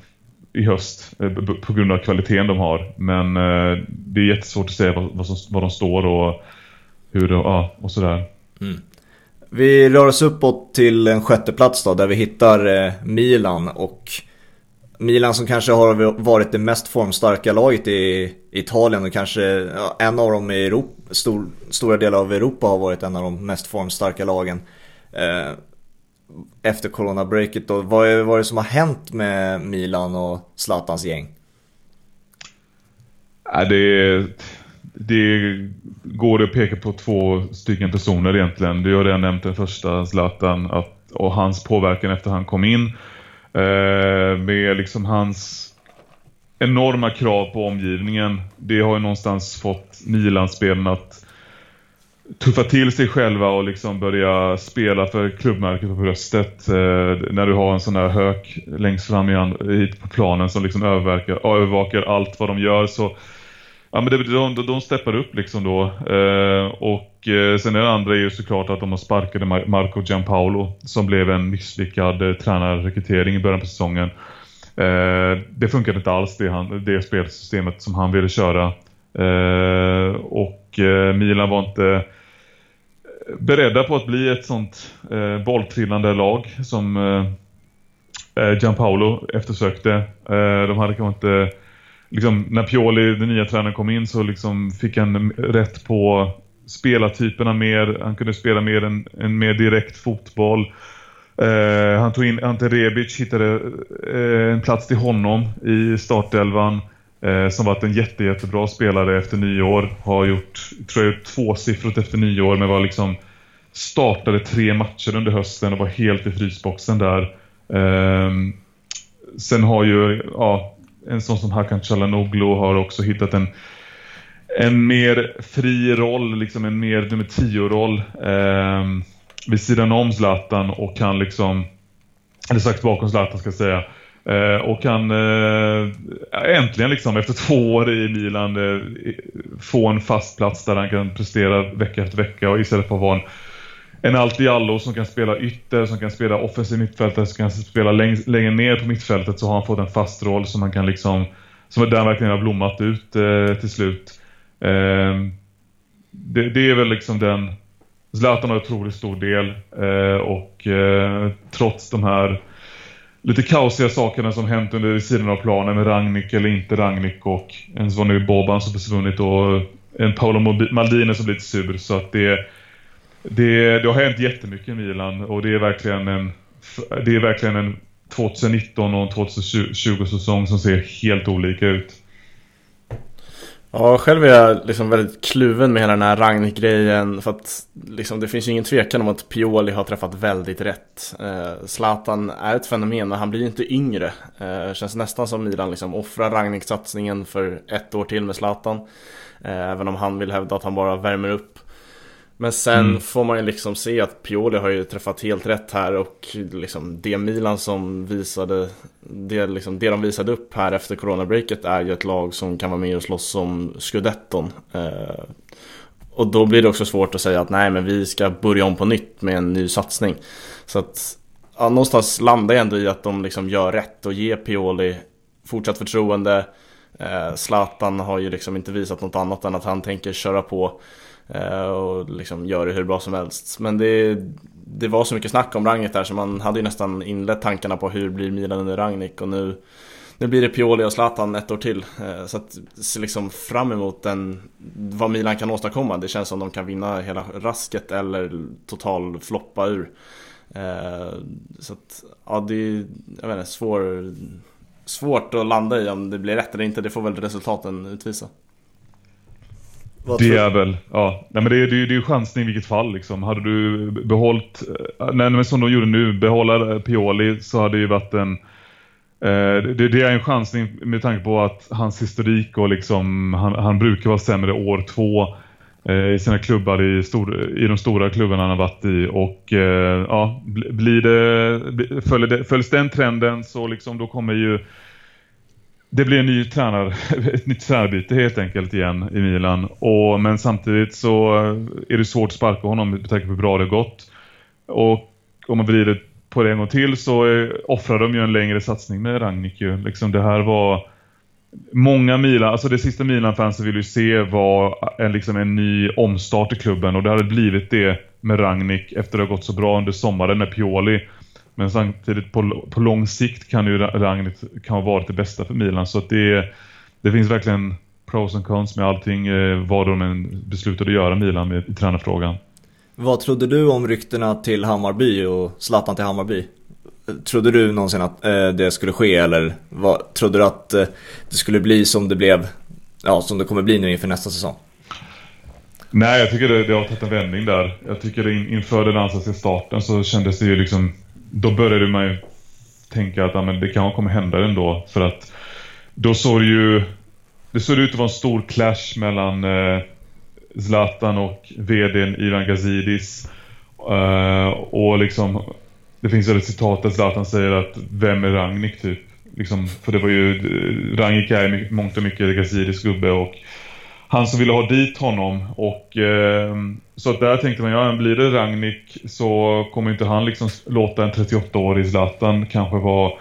i höst eh, på grund av kvaliteten de har. Men eh, det är jättesvårt att säga vad, vad, som, vad de står och hur de, ja, och sådär. Mm. Vi rör oss uppåt till en sjätte plats då, där vi hittar eh, Milan och Milan som kanske har varit det mest formstarka laget i Italien och kanske ja, en av dem i Europa, stor, stora delar av Europa har varit en av de mest formstarka lagen. Eh, efter coronabreaket då, vad är, vad är det som har hänt med Milan och Zlatans gäng? Ja, det, det går att peka på två stycken personer egentligen. Du har redan nämnt den första, Zlatan, att, och hans påverkan efter han kom in. Eh, med liksom hans enorma krav på omgivningen. Det har ju någonstans fått Milan-spelen att tuffa till sig själva och liksom börja spela för klubbmärket på bröstet. Eh, när du har en sån här hök längst fram i, hit på planen som liksom övervakar, allt vad de gör så Ja men det, de, de steppar upp liksom då. Eh, och eh, sen det andra är ju såklart att de har sparkade Marco Gianpaolo som blev en misslyckad eh, tränarrekrytering i början på säsongen. Eh, det funkade inte alls det, han, det spelsystemet som han ville köra. Eh, och eh, Milan var inte eh, beredda på att bli ett sånt eh, bolltrillande lag som eh, eh, Gianpaolo eftersökte. Eh, de hade kanske inte liksom, när Pioli, den nya tränaren, kom in så liksom fick han rätt på spelartyperna mer. Han kunde spela mer en, en mer direkt fotboll. Eh, han tog in Ante Rebic, hittade eh, en plats till honom i startelvan. Eh, som varit en jätte, jättebra spelare efter nyår. Har gjort, tror jag, tvåsiffrigt efter nyår men var liksom startade tre matcher under hösten och var helt i frysboxen där. Eh, sen har ju, ja, en sån som Hakan Calhanoglu har också hittat en en mer fri roll, liksom en mer nummer 10-roll eh, vid sidan om Zlatan och kan liksom, eller sagt bakom Zlatan ska jag säga, eh, och kan eh, äntligen liksom efter två år i Milan eh, få en fast plats där han kan prestera vecka efter vecka och istället för att vara en en allt i allo som kan spela ytter, som kan spela offensiv mittfältare, som kan spela läng längre ner på mittfältet så har han fått en fast roll som han kan liksom som där verkligen har blommat ut eh, till slut. Eh, det, det, är väl liksom den Zlatan har otroligt stor del eh, och eh, trots de här lite kaosiga sakerna som hänt under sidan av planen med Ragnik eller inte Ragnik och en Svonny Boban som försvunnit och en Paolo Maldini som blivit sur så att det det, det har hänt jättemycket i Milan och det är verkligen en, det är verkligen en 2019 och en 2020 säsong som ser helt olika ut. Ja, själv är jag liksom väldigt kluven med hela den här Ragnik-grejen för att liksom, det finns ju ingen tvekan om att Pioli har träffat väldigt rätt. Eh, Zlatan är ett fenomen men han blir ju inte yngre. Eh, känns nästan som Milan liksom offrar Ragnik-satsningen för ett år till med Zlatan. Eh, även om han vill hävda att han bara värmer upp. Men sen mm. får man ju liksom se att Pioli har ju träffat helt rätt här och liksom det Milan som visade det, liksom, det de visade upp här efter coronabreaket är ju ett lag som kan vara med och slåss om scudetton. Eh, och då blir det också svårt att säga att nej men vi ska börja om på nytt med en ny satsning. Så att ja, någonstans landar jag ändå i att de liksom gör rätt och ger Pioli fortsatt förtroende. Eh, Zlatan har ju liksom inte visat något annat än att han tänker köra på. Eh, och liksom gör det hur bra som helst. Men det, det var så mycket snack om Rangnick där så man hade ju nästan inlett tankarna på hur blir Milan under Rangnick och nu nu blir det Pioli och Zlatan ett år till. Eh, så att se liksom fram emot den, vad Milan kan åstadkomma. Det känns som de kan vinna hela rasket eller total floppa ur. Eh, så att, ja det är, jag vet inte, svår, svårt att landa i om det blir rätt eller inte. Det får väl resultaten utvisa. Vad det är väl, ja. Nej, men det, är, det, är, det är ju chansning i vilket fall liksom. Hade du behållit, eh, nej men som de gjorde nu, behålla eh, Pioli så hade det ju varit en eh, det, det, är en chansning med tanke på att hans historik och liksom, han, han brukar vara sämre år två eh, i sina klubbar i, stor, i de stora klubbarna han har varit i och eh, ja, blir det, följer det, följs den trenden så liksom då kommer ju det blir en ny tränare, ett nytt tränarbyte helt enkelt igen i Milan. Och, men samtidigt så är det svårt att sparka honom med tanke på hur bra det har gått. Och om man vrider på det en gång till så offrar de ju en längre satsning med Ragnik ju. Liksom det här var många Milan, alltså det sista Milan-fansen ville ju se var en, liksom en ny omstart i klubben och det hade blivit det med Ragnik efter att det har gått så bra under sommaren med Pioli. Men samtidigt på, på lång sikt kan ju Ragnik kan varit det bästa för Milan. Så att det, det finns verkligen pros and cons med allting eh, vad de än beslutade att göra Milan med, i tränarfrågan. Vad trodde du om ryktena till Hammarby och Zlatan till Hammarby? Trodde du någonsin att eh, det skulle ske eller vad, trodde du att eh, det skulle bli som det blev, ja som det kommer bli nu inför nästa säsong? Nej, jag tycker det, det har tagit en vändning där. Jag tycker in, inför den allsvenska starten så kändes det ju liksom... Då började man ju tänka att ah, men det kanske kommer hända ändå. För att då såg det ju... Det såg ut att vara en stor clash mellan eh, Zlatan och VDn Ivan Gazidis. Uh, och liksom... Det finns ett citat där Zlatan säger att vem är Rangnick typ? Liksom, för det var ju... Eh, Rangnick är mångt och mycket Gazidis gubbe och han som ville ha dit honom. Och eh, så där tänkte man ja blir det Ragnik så kommer inte han liksom låta en 38-årig Zlatan kanske vara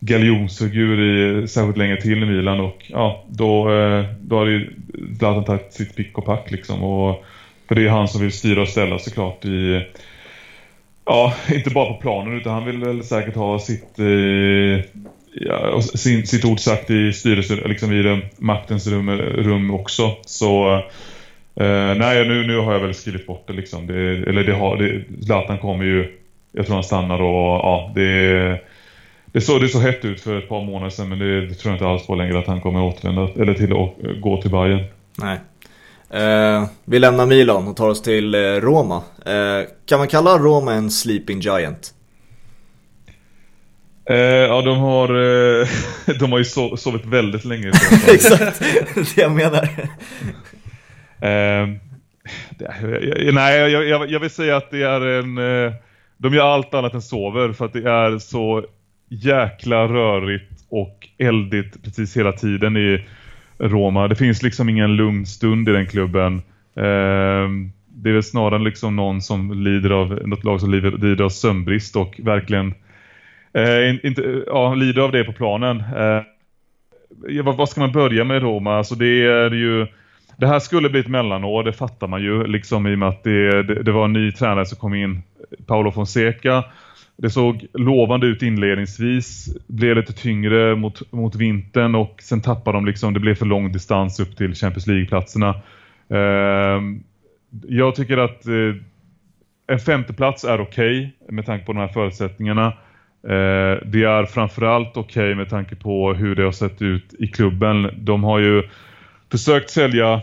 galjonsfigur i särskilt länge till i Milan. Och ja då, eh, då har ju Zlatan tagit sitt pick och pack liksom. Och för det är han som vill styra och ställa såklart i ja, inte bara på planen utan han vill väl säkert ha sitt eh, ja, sin, sitt ord sagt i styrelsen, liksom i den, maktens rum, rum också. Så eh, nej, nu, nu har jag väl skrivit bort det liksom. Det, eller det har, det, Zlatan kommer ju, jag tror han stannar och ja, det det såg det så hett ut för ett par månader sedan men det, det tror jag inte alls på längre att han kommer återvända eller till att gå till Bayern. Nej. Eh, vi lämnar Milan och tar oss till eh, Roma. Eh, kan man kalla Roma en sleeping giant? Eh, ja, de har, eh, de har ju so sovit väldigt länge. Exakt, det jag menar. Eh, det, nej, jag, jag, jag, vill säga att det är en... Eh, de gör allt annat än sover för att det är så jäkla rörigt och eldigt precis hela tiden i Roma. Det finns liksom ingen lugn stund i den klubben. Eh, det är väl snarare liksom någon som lider av, något lag som lider, lider av sömnbrist och verkligen eh, inte, ja, lider av det på planen. Eh, vad, vad, ska man börja med då? Alltså det är ju... Det här skulle bli ett mellanår, det fattar man ju. Liksom i och med att det, det, det var en ny tränare som kom in, Paolo Fonseca. Det såg lovande ut inledningsvis, blev lite tyngre mot, mot vintern och sen tappade de liksom, det blev för lång distans upp till Champions League-platserna. Eh, jag tycker att eh, en femteplats är okej okay, med tanke på de här förutsättningarna. Eh, det är framförallt okej okay med tanke på hur det har sett ut i klubben. De har ju försökt sälja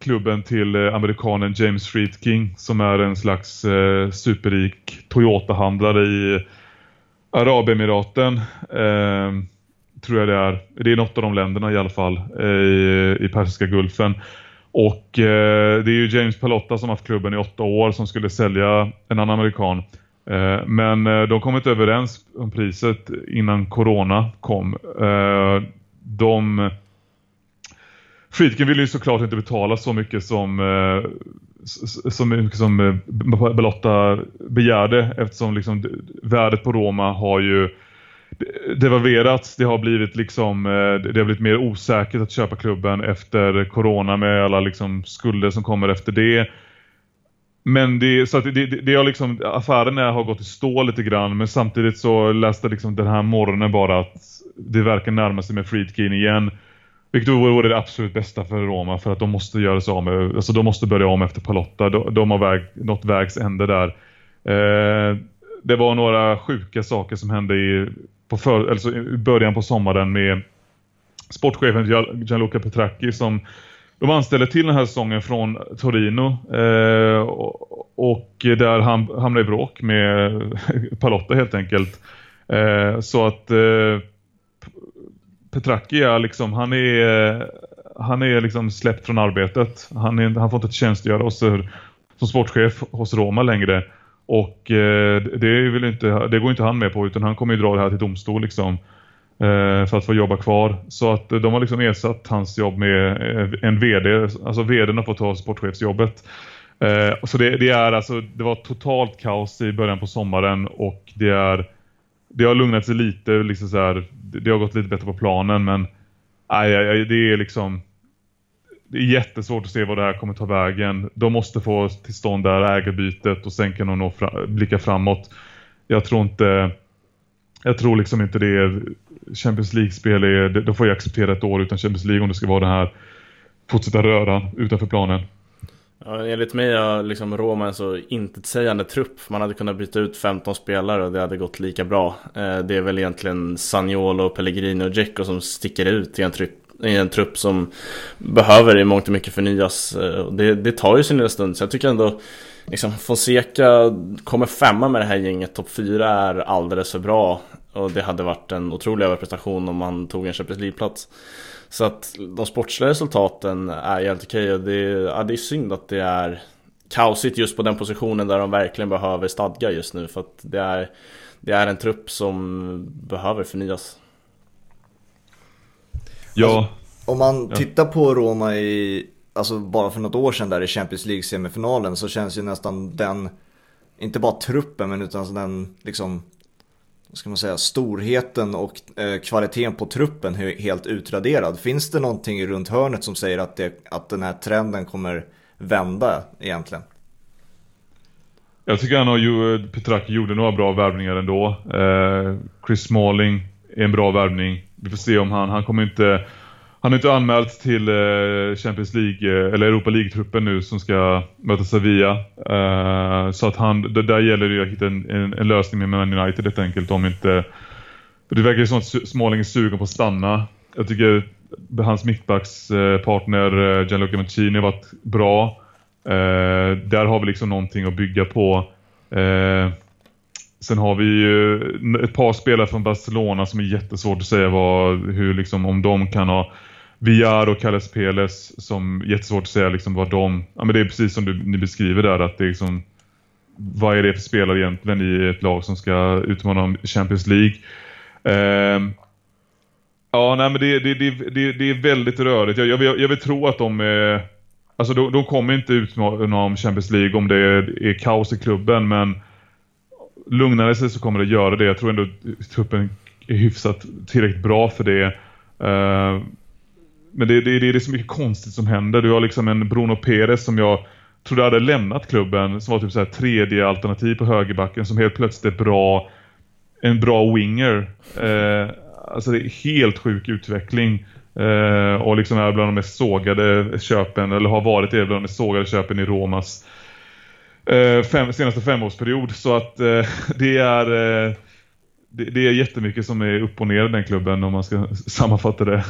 klubben till eh, amerikanen James Friedking som är en slags eh, superrik Toyota-handlare i Arabemiraten. Eh, tror jag det är. Det är något av de länderna i alla fall eh, i, i Persiska gulfen. Och eh, det är ju James Palotta som har haft klubben i åtta år som skulle sälja en annan amerikan. Eh, men eh, de kom inte överens om priset innan corona kom. Eh, de... Friedkin ville ju såklart inte betala så mycket som, så mycket som Belotta begärde eftersom liksom värdet på Roma har ju devalverats. Det har blivit liksom det har blivit mer osäkert att köpa klubben efter corona med alla liksom skulder som kommer efter det. Men det, så att det, det, det har liksom, affären har gått i stå lite grann men samtidigt så läste liksom den här morgonen bara att det verkar närma sig med Friedkin igen. Vilket vore det absolut bästa för Roma för att de måste göra sig av med, alltså de måste börja om efter Palotta. De, de har väg, nått vägs ände där. Eh, det var några sjuka saker som hände i, på för, alltså i början på sommaren med sportchefen Gianluca Petracchi som de anställde till den här säsongen från Torino eh, och där han hamnade i bråk med Palotta helt enkelt. Eh, så att eh, Petracchi är liksom, han är han är liksom släppt från arbetet. Han, är, han får inte tjänstgöra hos, som sportchef hos Roma längre. Och eh, det, vill inte, det går inte han med på utan han kommer ju dra det här till domstol liksom. Eh, för att få jobba kvar. Så att eh, de har liksom ersatt hans jobb med eh, en vd. Alltså vdn har fått ta sportchefsjobbet. Eh, så det, det, är alltså, det var totalt kaos i början på sommaren och det är det har lugnat sig lite liksom så här, det har gått lite bättre på planen men aj, aj, det är liksom det är jättesvårt att se vad det här kommer ta vägen. De måste få till stånd det här ägarbytet och sen kan de nå fra, blicka framåt. Jag tror inte jag tror liksom inte det är Champions League-spel är, då får jag acceptera ett år utan Champions League om det ska vara den här fortsätta röra utanför planen. Ja, enligt mig är liksom Roma en så intetsägande trupp. Man hade kunnat byta ut 15 spelare och det hade gått lika bra. Eh, det är väl egentligen Sagnolo, Pellegrini och Dzeko som sticker ut i en trupp, i en trupp som behöver i mångt och mycket förnyas. Eh, det, det tar ju sin lilla stund, så jag tycker ändå liksom Fonseca kommer femma med det här gänget, topp fyra är alldeles för bra. Och det hade varit en otrolig överprestation om man tog en Champions League-plats. Så att de sportsliga resultaten är helt okej och det, ja, det är synd att det är kaosigt just på den positionen där de verkligen behöver stadga just nu för att det är, det är en trupp som behöver förnyas. Ja. Alltså, om man ja. tittar på Roma i, alltså bara för något år sedan där i Champions League semifinalen så känns ju nästan den, inte bara truppen men utan den liksom ska man säga, storheten och eh, kvaliteten på truppen helt utraderad. Finns det någonting runt hörnet som säger att, det, att den här trenden kommer vända egentligen? Jag tycker han och eh, Petraki gjorde några bra värvningar ändå. Eh, Chris Smalling är en bra värvning. Vi får se om han, han kommer inte han är inte anmält till eh, Champions League eh, eller Europa League-truppen nu som ska möta Sevilla. Eh, så att han, det där gäller det att hitta en, en, en, lösning med Man United helt enkelt. Om inte, det verkar ju som att Småling är sugen på att stanna. Jag tycker hans mittbackspartner Gianluca Mancini har varit bra. Där har vi liksom någonting att bygga på. Sen har vi ju ett par spelare från Barcelona som är jättesvårt att säga vad, hur liksom, om de kan ha Villar och Kalles Peles som jättesvårt att säga liksom vad de... Ja men det är precis som du, ni beskriver där att det är liksom... Vad är det för spelare egentligen i ett lag som ska utmana om Champions League? Eh, ja nej men det, det, det, det, är väldigt rörigt. Jag, jag, jag vill tro att de är... Alltså de, de kommer inte utmana om Champions League om det är, är kaos i klubben men lugnar det sig så kommer det göra det. Jag tror ändå truppen är hyfsat tillräckligt bra för det. Uh, men det, det, det, är så mycket konstigt som händer. Du har liksom en Bruno Perez som jag trodde hade lämnat klubben som var typ så här tredje alternativ på högerbacken som helt plötsligt är bra en bra winger. Eh, alltså det är helt sjuk utveckling. Eh, och liksom är bland de mest sågade köpen eller har varit det bland de mest sågade köpen i Romas eh, fem, senaste femårsperiod. Så att eh, det är eh, det, det, är jättemycket som är upp och ner i den klubben om man ska sammanfatta det.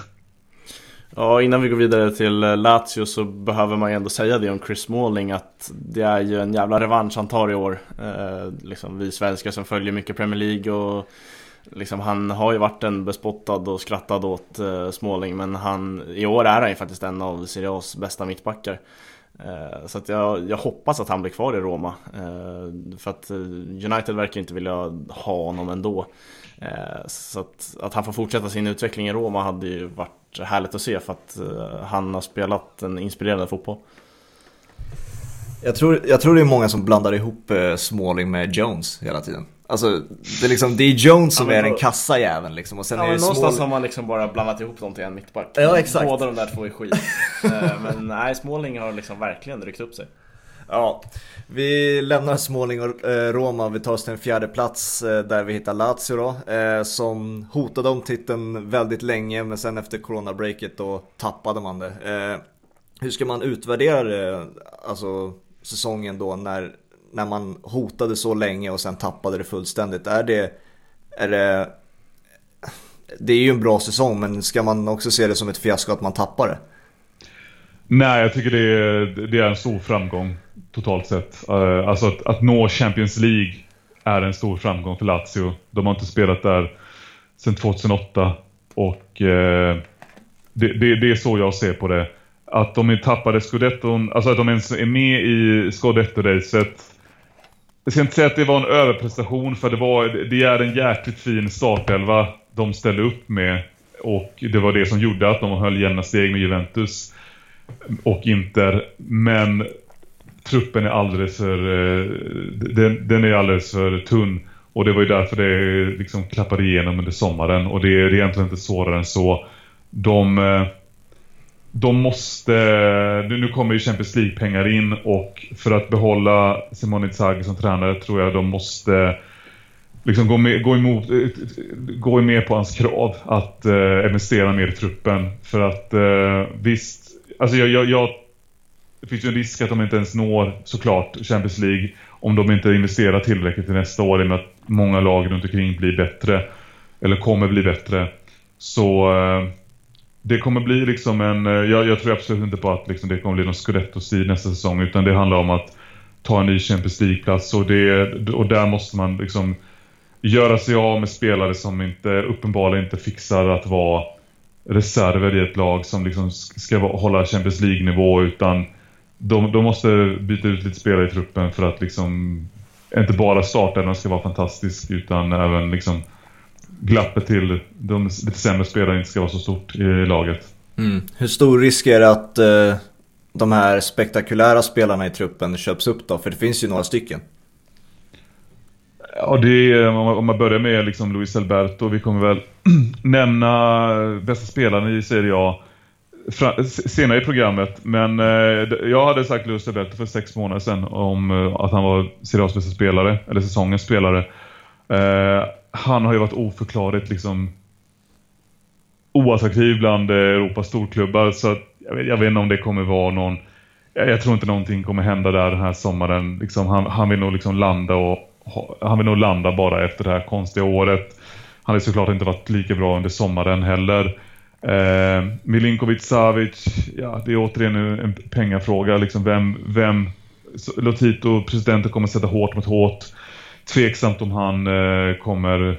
Ja, innan vi går vidare till eh, Lazio så behöver man ju ändå säga det om Chris Smalling att det är ju en jävla revansch han tar i år. Eh, liksom vi svenskar som följer mycket Premier League och liksom han har ju varit en bespottad och skrattad åt eh, Smalling men han, i år är han ju faktiskt en av Serie A's bästa mittbackar. Eh, så att jag, jag, hoppas att han blir kvar i Roma. Eh, för att eh, United verkar inte vilja ha honom ändå. Så att, att han får fortsätta sin utveckling i Roma hade ju varit härligt att se för att han har spelat en inspirerande fotboll. Jag tror, jag tror det är många som blandar ihop Smalling med Jones hela tiden. Alltså, det är, liksom, det är Jones som ja, är den kassa jäveln liksom. Och sen ja, är det någonstans har man liksom bara blandat ihop dem till en mittback. Ja, exakt. Båda de där två är skit. Eh, men nej, Småling har liksom verkligen ryckt upp sig. Ja, vi lämnar Småling och eh, Roma. Vi tar oss till en fjärde plats eh, där vi hittar Lazio då. Eh, som hotade om titeln väldigt länge men sen efter coronabreaket då tappade man det. Hur ska man utvärdera det, alltså säsongen då när när man hotade så länge och sen tappade det fullständigt. Är det, är det, det är ju en bra säsong men ska man också se det som ett fiasko att man tappar det? Nej, jag tycker det är, det är en stor framgång totalt sett. Uh, alltså att, att, nå Champions League är en stor framgång för Lazio. De har inte spelat där sedan 2008 och uh, det, det, det, är så jag ser på det. Att de tappade scudetton, alltså att de ens är med i scudetto-racet jag ska inte säga att det var en överprestation för det, var, det är en jäkligt fin startelva de ställde upp med. Och det var det som gjorde att de höll jämna steg med Juventus och Inter. Men truppen är alldeles för, eh, den, den är alldeles för tunn. Och det var ju därför det liksom klappade igenom under sommaren. Och det är egentligen inte svårare än så. De eh, de måste, nu kommer ju Champions League-pengar in och för att behålla Simone Inzaghi som tränare tror jag de måste liksom gå, med, gå, emot, eh, gå med på hans krav att eh, investera mer i truppen. För att eh, visst, alltså jag, jag, jag, det finns ju en risk att de inte ens når såklart Champions League om de inte investerar tillräckligt till nästa år i och med att många lag runt omkring blir bättre eller kommer bli bättre. Så eh, det kommer bli liksom en... eh, Jag, jag tror absolut inte på att liksom det kommer bli någon scudetto-stil nästa säsong. Utan det handlar om att ta en ny Champions League-plats. Och, det- och där måste man liksom göra sig av med spelare som inte, uppenbarligen inte fixar att vara reserver i ett lag som liksom ska hålla Champions League-nivå. Utan de, de måste byta ut lite spelare i truppen för att liksom inte bara startelvan ska vara fantastisk utan även liksom glappet till de lite sämre spelarna inte ska vara så stort i laget. Mm. Hur stor risk är det att eh, de här spektakulära spelarna i truppen köps upp då? För det finns ju några stycken. Ja, det är, om man- om man börjar med liksom Luis Alberto, vi kommer väl nämna bästa spelaren i Serie A senare i programmet. Men eh, jag hade sagt Luis Alberto för sex månader sedan om eh, att han var Serie A spelare, eller säsongens spelare. Eh, han har ju varit oförklarligt liksom oattraktiv bland eh, Europas storklubbar. Så att, jag, vet, jag vet inte om det kommer vara någon... Jag, jag tror inte någonting kommer hända där den här sommaren. Liksom, han, han vill nog liksom landa och han vill nog landa bara efter det här konstiga året. Han har såklart inte varit lika bra under sommaren heller. Eh, Milinkovic Savic, ja det är återigen en, pengafråga. Liksom vem, vem Lotito, presidenten kommer sätta hårt mot hårt. Tveksamt om han eh, kommer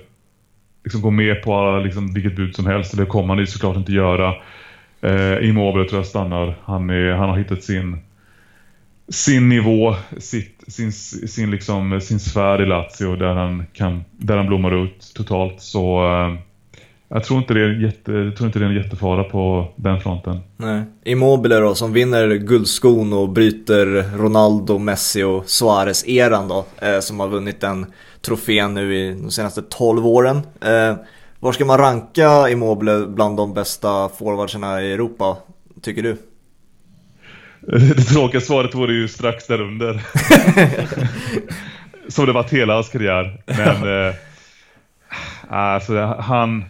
liksom gå med på alla, liksom, vilket bud som helst. Det kommer han ju såklart inte göra. Eh, Immobile tror jag stannar. Han, är, han har hittat sin sin nivå, sitt, sin, sin, liksom, sin sfär i Lazio där han, kan, där han blommar ut totalt. Så eh, jag tror inte det är en jätte, jag tror inte det är en jättefara på den fronten. Nej. Immobile då, som vinner guldskon och bryter Ronaldo, Messi och Suarez-eran då. Eh, som har vunnit den trofén nu i de senaste 12 åren. Eh, var ska man ranka Immobile bland de bästa forwardsarna i Europa, tycker du? Det tråkiga svaret vore ju strax därunder. Som det varit hela hans karriär. Men eh, alltså, han,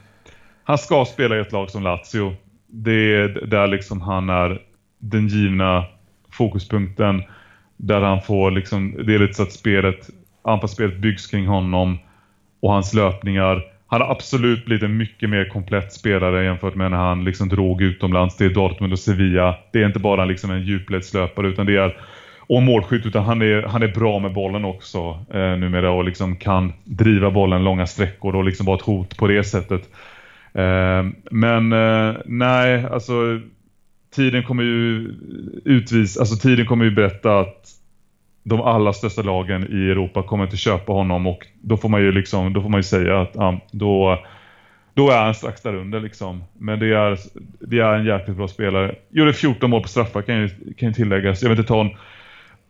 han ska spela i ett lag som Lazio. Det är där liksom han är den givna fokuspunkten. Där han får liksom, det är lite så att spelet, anfallsspelet byggs kring honom och hans löpningar. Han har absolut blivit en mycket mer komplett spelare jämfört med när han liksom drog utomlands till Dortmund och Sevilla. Det är inte bara liksom en djupledslöpare utan det är och målskytt utan han är, han är bra med bollen också eh, numera och liksom kan driva bollen långa sträckor och liksom vara ett hot på det sättet. Ehm, men eh, nej, alltså tiden kommer ju utvisa, alltså tiden kommer ju berätta att de allra största lagen i Europa kommer inte köpa honom och då får man ju liksom, då får man ju säga att ja, då, då är han strax där under liksom. Men det är, det är en jäkligt bra spelare. Gjorde 14 mål på straffar kan ju, kan ju tilläggas. Jag vill inte ta en,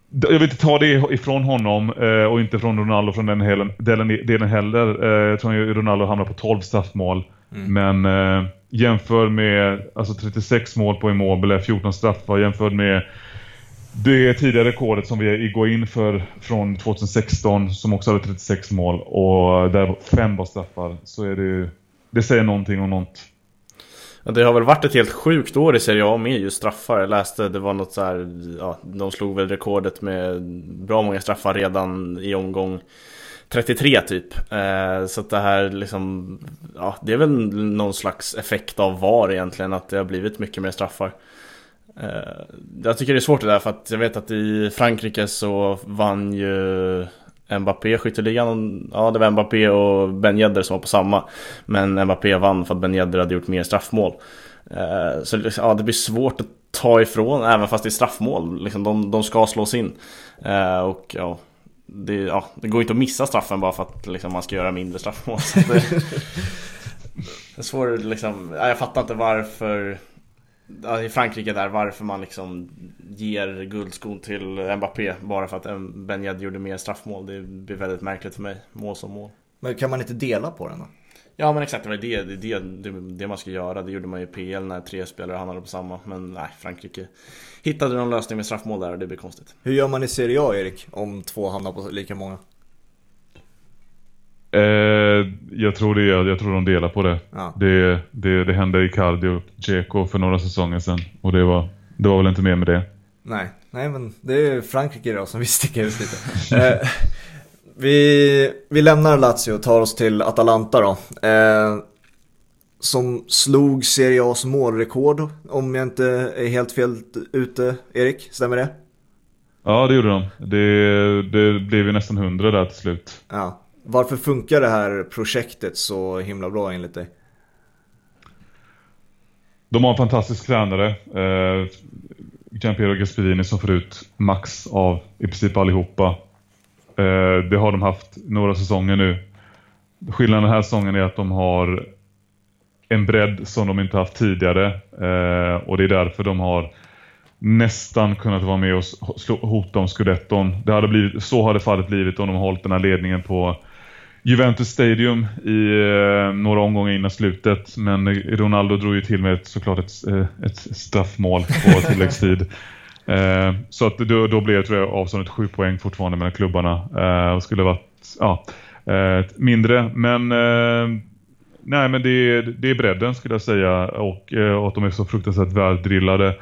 jag vill inte ta det ifrån honom eh, och inte från Ronaldo från den delen, delen heller. Eh, jag tror att Ronaldo hamnar på 12 straffmål. Men eh, jämför med alltså 36 mål på Immobile, 14 straffar jämfört med det tidigare rekordet som vi går in för från 2016 som också hade 36 mål och där fem var straffar så är det ju, det säger någonting om något. Ja, det har väl varit ett helt sjukt år i Serie A med just straffar. Jag läste det var något så här, ja, de slog väl rekordet med bra många straffar redan i omgång 33 typ. Eh, så att det här liksom, ja det är väl någon slags effekt av VAR egentligen att det har blivit mycket mer straffar. Eh, jag tycker det är svårt det där för att jag vet att i Frankrike så vann ju Mbappé skytteligan, ja det var Mbappé och Ben Yedder som var på samma. Men Mbappé vann för att Ben Yedder hade gjort mer straffmål. Eh, så ja, det blir svårt att ta ifrån även fast det är straffmål. Liksom, de, de ska slås in. Och ja det, ja, det går inte att missa straffen bara för att liksom, man ska göra mindre straffmål. Det, är svårt liksom, ja, jag fattar inte varför i Frankrike där varför man liksom ger guldskon till Mbappé bara för att Ben Yedder gjorde mer straffmål. Det blir väldigt märkligt för mig, mål som mål. Men kan man inte dela på den då? Ja men exakt, det var det, det, det, det, man skulle göra. Det gjorde man ju i PL när tre spelare hamnade på samma. Men nej, Frankrike hittade någon lösning med straffmål där och det blir konstigt. Hur gör man i Serie A Erik? Om två hamnar på lika många? Eh, jag, tror det, jag tror de delar på det. Ja. Det, det, det hände i Cardio och Dzeko för några säsonger sedan och det var, det var väl inte mer med det. Nej, nej men det är Frankrike då som vi sticker ut lite. eh, vi, vi lämnar Lazio och tar oss till Atalanta då. Eh, som slog Serie A's målrekord om jag inte är helt fel ute. Erik, stämmer det? Ja, det gjorde de. Det, det blev ju nästan hundra där till slut. Ja. Varför funkar det här projektet så himla bra enligt dig? De har en fantastisk tränare. Eh, Gianpiero Gasperini som får ut max av i princip allihopa. Eh, det har de haft några säsonger nu. Skillnaden den här säsongen är att de har en bredd som de inte haft tidigare. Eh, och det är därför de har nästan kunnat vara med och hota om scudetton. Det hade blivit, så hade fallet blivit om de hållit den här ledningen på Juventus Stadium i eh, några omgångar innan slutet. Men Ronaldo drog ju till med ett, såklart ett, ett straffmål på tilläggstid eh, så att då, då blev tror jag avståndet sju poäng fortfarande mellan klubbarna. Eh, och skulle varit ja, eh, mindre. Men eh, nej men det, det är bredden skulle jag säga. Och, och att de är så fruktansvärt väldrillade.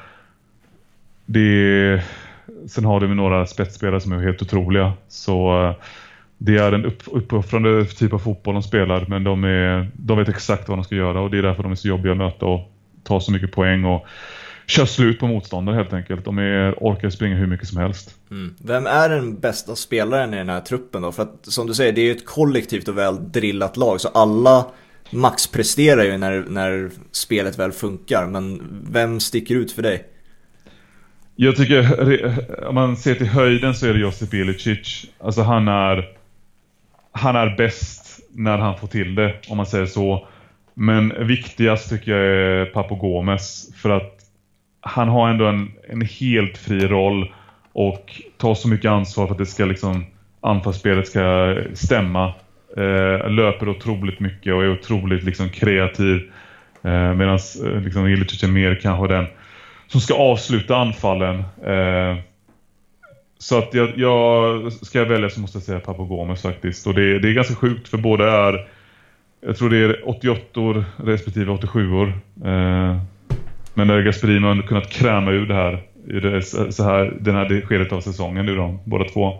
Det, sen har de några spetsspelare som är helt otroliga. Så eh, det är en upp, uppoffrande typ av fotboll de spelar men de, är, de vet exakt vad de ska göra och det är därför de är så jobbiga att möta och ta så mycket poäng och kör slut på motståndare helt enkelt. De är, orkar springa hur mycket som helst. Mm. Vem är den bästa spelaren i den här truppen då? För att som du säger, det är ju ett kollektivt och väl drillat lag så alla maxpresterar ju när, när spelet väl funkar. Men vem sticker ut för dig? Jag tycker, om man ser till höjden så är det Josip Ilicic. Alltså han är han är bäst när han får till det, om man säger så. Men viktigast tycker jag är Papo Gomes. För att han har ändå en, en helt fri roll och tar så mycket ansvar för att det ska liksom anfallsspelet ska stämma. Eh, löper otroligt mycket och är otroligt liksom kreativ. Eh, Medan eh, liksom, Ilicic är mer kanske den som ska avsluta anfallen. Eh, så att jag, jag, ska jag välja så måste jag säga Papo Gomes faktiskt. Och det, det är ganska sjukt för båda är, jag tror det är 88 respektive 87 år. Eh, men där Gasperini har kunnat kräma ur det här, i det, så här, den här skedet av säsongen nu då, båda två.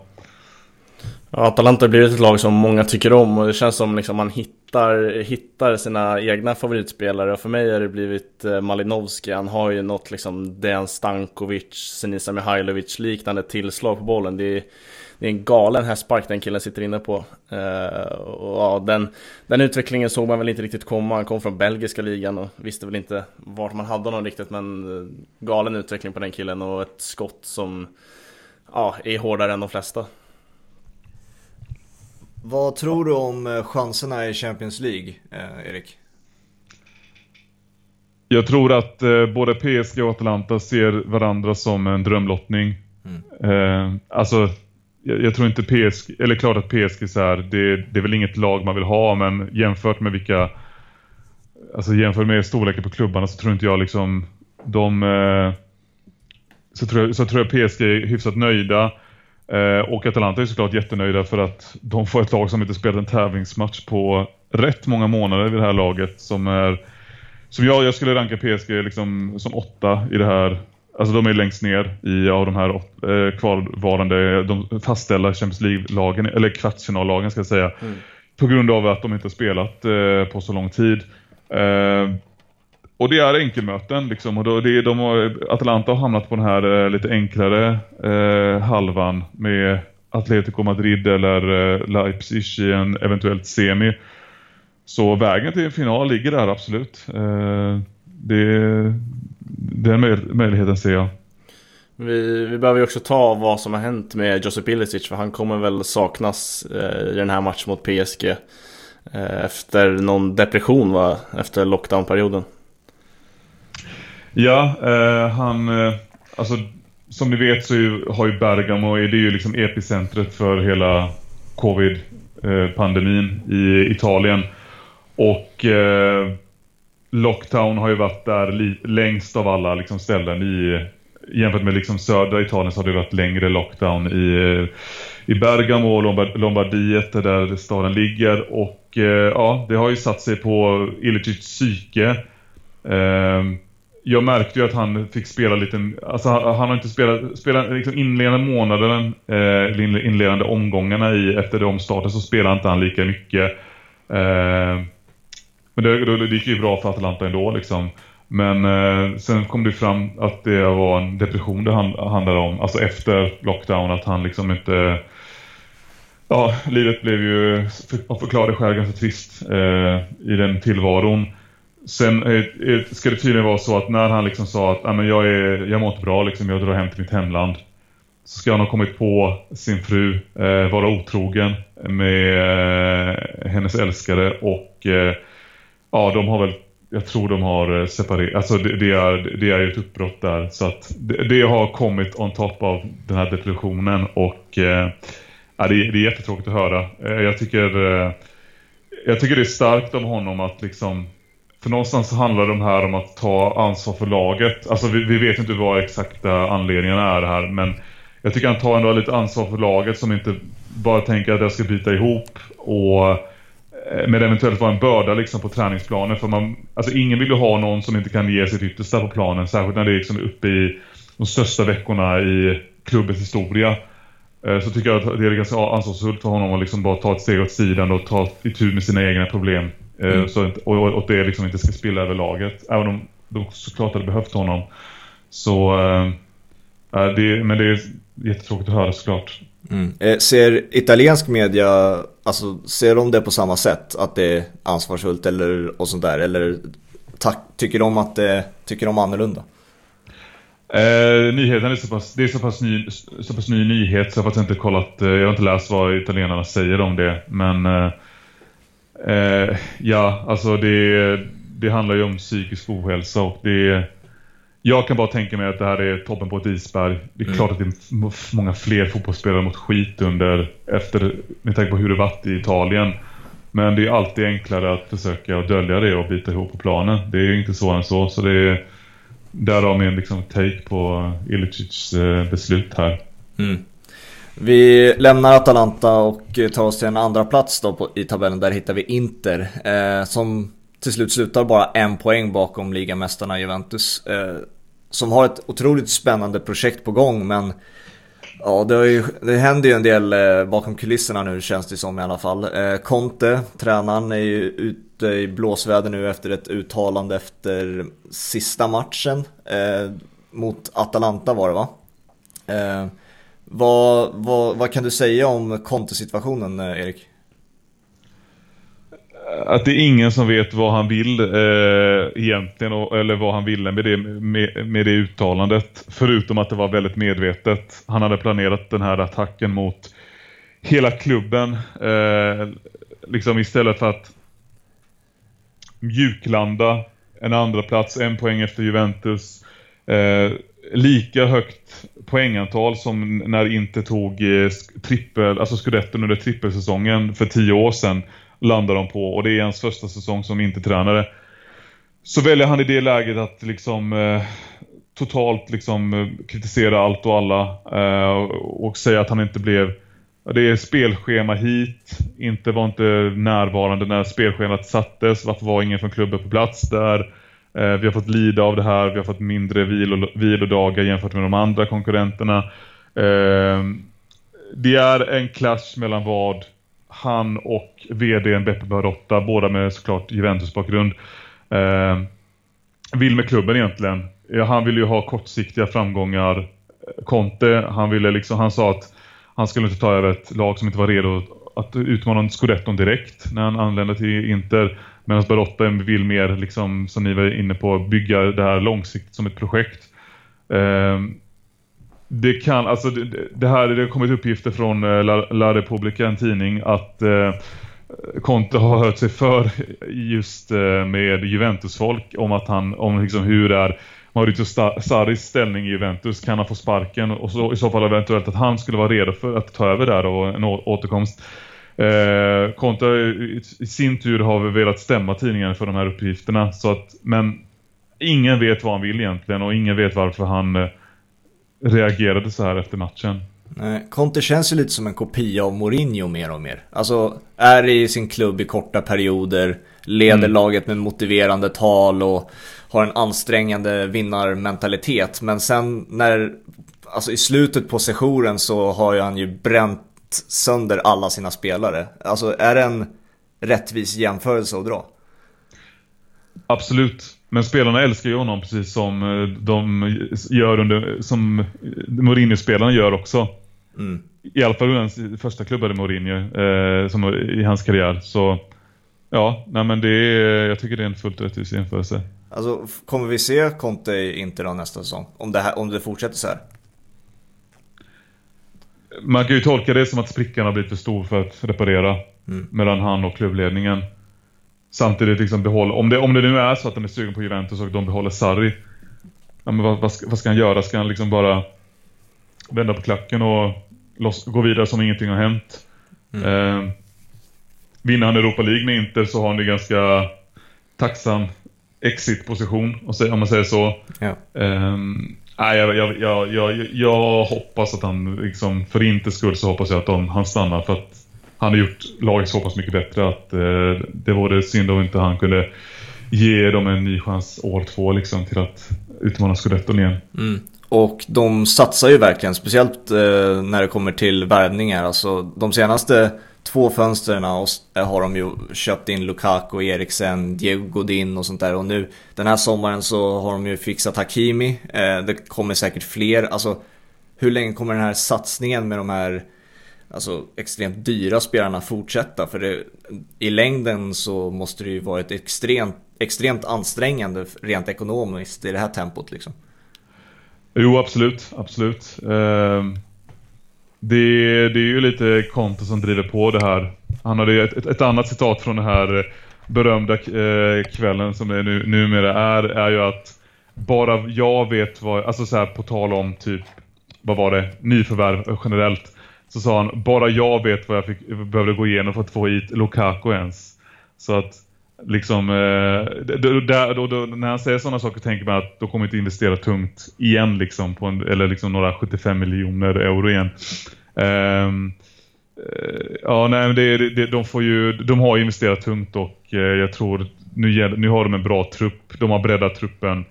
Ja, Atalanta har blivit ett lag som många tycker om och det känns som liksom man hittar, hittar sina egna favoritspelare och för mig har det blivit eh, Malinovski. Han har ju något liksom Dejan Stankovic, Senisa Mihailovic liknande tillslag på bollen. Det är, det är en galen hästspark den killen sitter inne på. Uh, och ja, den, den utvecklingen såg man väl inte riktigt komma. Han kom från belgiska ligan och visste väl inte vart man hade honom riktigt. Men eh, galen utveckling på den killen och ett skott som ja, är hårdare än de flesta. Vad tror du om eh, chanserna i Champions League, eh, Erik? Jag tror att eh, både PSG och Atalanta ser varandra som en drömlottning. Mm. Eh, alltså, jag, jag, tror inte PSG, eller klart att PSG så här, det, det är väl inget lag man vill ha, men jämfört med vilka, alltså jämfört med storleken på klubbarna så tror inte jag liksom, de, eh, så, tror jag, så tror jag PSG är hyfsat nöjda. Eh, och Atalanta är såklart jättenöjda för att de får ett lag som inte spelat en tävlingsmatch på rätt många månader vid det här laget som är som jag, jag skulle ranka PSG liksom som åtta i det här Alltså de är längst ner i av de här eh, kvarvarande, de fastställda Champions League-lagen, eller kvartsfinallagen ska jag säga. Mm. På grund av att de inte har spelat eh, på så lång tid. Eh, och det är enkelmöten liksom. Och då, det, de har, Atalanta har hamnat på den här eh, lite enklare eh, halvan med Atletico Madrid eller eh, Leipzig i en eventuellt semi. Så vägen till final ligger där absolut. Det, den möjligheten ser jag. Vi, vi behöver ju också ta vad som har hänt med Josip Ilicic för han kommer väl saknas eh, i den här matchen mot PSG. Eh, efter någon depression va? Efter lockdownperioden. Ja, eh, han... Eh, alltså, som ni vet så har ju Bergamo, det är ju liksom epicentret för hela covid-pandemin i Italien. Och eh, Lockdown har ju varit där längst av alla liksom, ställen i jämfört med liksom södra Italien så har det varit längre lockdown i, i Bergamo och Lombard, Lombardiet där staden ligger och eh, ja, det har ju satt sig på Ilicic psyke. Eh, jag märkte ju att han fick spela lite, alltså han har inte spelat, spelat liksom inledande månaden, eh, inledande omgångarna i, efter de starten så spelar inte han lika mycket. Eh, men det, det gick ju bra för Atalanta ändå liksom. Men eh, sen kom det fram att det var en depression det hand, handlade om. Alltså efter lockdown att han liksom inte... Ja, livet blev ju, man förklarade själv, ganska trist eh, i den tillvaron. Sen eh, eh, ska det tydligen vara så att när han liksom sa att ah, jag, är, jag mår inte bra, liksom, jag drar hem till mitt hemland. Så ska han ha kommit på sin fru eh, vara otrogen med eh, hennes älskare och eh, ja, de har väl jag tror de har eh, separerat, alltså det, det, är, det är ett uppbrott där. Så att det, det, har kommit on top av den här depressionen och eh, ja, det, det är jättetråkigt att höra. Eh, jag tycker, eh, jag tycker det är starkt av honom att liksom, för någonstans så handlar det här om att ta ansvar för laget. Alltså vi, vi vet inte vad exakta anledningarna är här, men jag tycker han tar ändå lite ansvar för laget som inte bara tänker att jag ska byta ihop och med eventuellt vara en börda liksom på träningsplanen. För man, alltså ingen vill ju ha någon som inte kan ge sitt yttersta på planen. Särskilt när det är liksom uppe i de största veckorna i klubbens historia. Eh, så tycker jag att det är ganska ansvarsfullt för honom att liksom bara ta ett steg åt sidan och ta itu med sina egna problem. Eh, mm. Så, och, och det liksom inte ska spilla över laget. Även om de såklart hade behövt honom. Så, äh, det, men det är jättetråkigt att höra såklart. Mm. Eh, ser italiensk media, alltså ser de det på samma sätt? Att det är ansvarsfullt eller och sånt där? Eller tycker de att det, tycker de annorlunda? Eh, nyheten är så pass, det är så pass, ny, så pass ny nyhet så jag har faktiskt inte kollat, eh, jag har inte läst vad italienarna säger om det. Men eh, eh, ja, alltså det, det handlar ju om psykisk ohälsa och det jag kan bara tänka mig att det här är toppen på ett isberg. Det är mm. klart att det är många fler fotbollsspelare mot skit under efter, med tanke på hur det varit i Italien. Men det är alltid enklare att försöka dölja det och bita ihop på planen. Det är ju inte så än så. Så det är därav min liksom take på Ilicic eh, beslut här. Mm. Vi lämnar Atalanta och tar oss till en andra plats då på, i tabellen. Där hittar vi Inter. Eh, som till slut slutar bara en poäng bakom ligamästarna Juventus. Eh, som har ett otroligt spännande projekt på gång men Ja, det, ju, det händer ju en del eh, bakom kulisserna nu känns det som i alla fall. Eh, Conte, tränaren, är ju ute i blåsväder nu efter ett uttalande efter sista matchen. Eh, mot Atalanta var det va? Eh, vad, vad, vad kan du säga om Conte-situationen eh, Erik? Att det är ingen som vet vad han vill eh, egentligen eller vad han ville med det, med, med, det uttalandet. Förutom att det var väldigt medvetet. Han hade planerat den här attacken mot hela klubben. Eh, liksom istället för att mjuklanda en andra plats, en poäng efter Juventus. Eh, lika högt poängantal som när Inter tog eh, trippel, alltså skudetten under trippelsäsongen för tio år sedan landar de på och det är hans första säsong som inte tränare. Så väljer han i det läget att liksom eh, totalt liksom eh, kritisera allt och alla eh, och säga att han inte blev det är spelschema hit, inte var inte närvarande när spelschemat sattes, varför var ingen från klubben på plats där? Eh, vi har fått lida av det här, vi har fått mindre vilo, vilodagar jämfört med de andra konkurrenterna. Eh, det är en clash mellan vad han och vdn Beppe Barotta, båda med såklart Juventus-bakgrund, eh, vill med klubben egentligen. Ja, han ville ju ha kortsiktiga framgångar. Conte, han ville liksom, han sa att han skulle inte ta över ett lag som inte var redo att utmana Scudetton direkt när han anlände till Inter. Medan Barotta vill mer, liksom, som ni var inne på, bygga det här långsiktigt som ett projekt. Eh, det kan, alltså det, det här, det har kommit uppgifter från eh, La, La Repubblica, en tidning, att eh, Conte har hört sig för just eh, med Juventus-folk om att han, om liksom hur det är Maurizio Sarris ställning i Juventus, kan han få sparken? Och så, i så fall eventuellt att han skulle vara redo för att ta över där och en återkomst. Eh, Conte i, i sin tur har velat stämma tidningen för de här uppgifterna. Så att, men ingen vet vad han vill egentligen och ingen vet varför han eh, reagerade så här efter matchen. Nej, Conte känns ju lite som en kopia av Mourinho mer och mer. Alltså, är i sin klubb i korta perioder, leder mm. laget med motiverande tal och har en ansträngande vinnarmentalitet. Men sen när, alltså i slutet på sessionen så har ju han ju bränt sönder alla sina spelare. Alltså, är det en rättvis jämförelse att dra? Absolut. Men spelarna älskar ju honom precis som eh, de gör under, som Mourinho-spelarna gör också. Mm. I alla fall i hans första klubbade Mourinho eh, som i hans karriär. Så ja, nej men det är, jag tycker det är en fullt rättvis jämförelse. Alltså, kommer vi se Conte i Inter då nästa säsong? Om det, här, om det fortsätter så här? Man kan ju tolka det som att sprickan har blivit för stor för att reparera mm. mellan han och klubbledningen. Samtidigt liksom behålla, om det, om det nu är så att de är sugen på Juventus och de behåller Sarri. Ja, men vad, vad, ska, vad ska han göra? Ska han liksom bara vända på klacken och loss, gå vidare som ingenting har hänt? Mm. Eh, vinner han Europa League med Inter så har han en ganska tacksam exit-position, om man säger så. Ja. Um, nej, jag, jag, jag, jag, jag hoppas att han, liksom, för inte skull så hoppas jag att de, han stannar för att han har gjort laget så pass mycket bättre att eh, det vore synd om inte han kunde ge dem en ny chans år två liksom till att utmana scudetton igen. Mm. Och de satsar ju verkligen, speciellt eh, när det kommer till värvningar. Alltså de senaste två fönstren har de ju köpt in Lukaku, Eriksen, Diego Godin och sånt där. Och nu den här sommaren så har de ju fixat Hakimi. Eh, det kommer säkert fler. Alltså hur länge kommer den här satsningen med de här alltså, extremt dyra spelarna fortsätta? För det, i längden så måste det ju vara ett extremt, extremt ansträngande rent ekonomiskt i det här tempot liksom. Jo, absolut. Absolut. Eh, Det, det är ju lite Conte som driver på det här. Han hade ett, ett, ett annat citat från den här berömda eh, kvällen som det nu, numera är, är ju att bara jag vet vad, alltså så här på tal om typ, vad var det, nyförvärv generellt. Så sa han, bara jag vet vad jag fick, behövde gå igenom för att få hit Lukaku ens. Så att liksom, eh, då, då, då, när han säger sådana saker tänker man att då kommer inte investera tungt igen liksom, på en, eller liksom några 75 miljoner euro igen. Um, ja, nej, det, det, de, får ju, de har investerat tungt och eh, jag tror nu, nu har de en bra trupp. De har breddat truppen.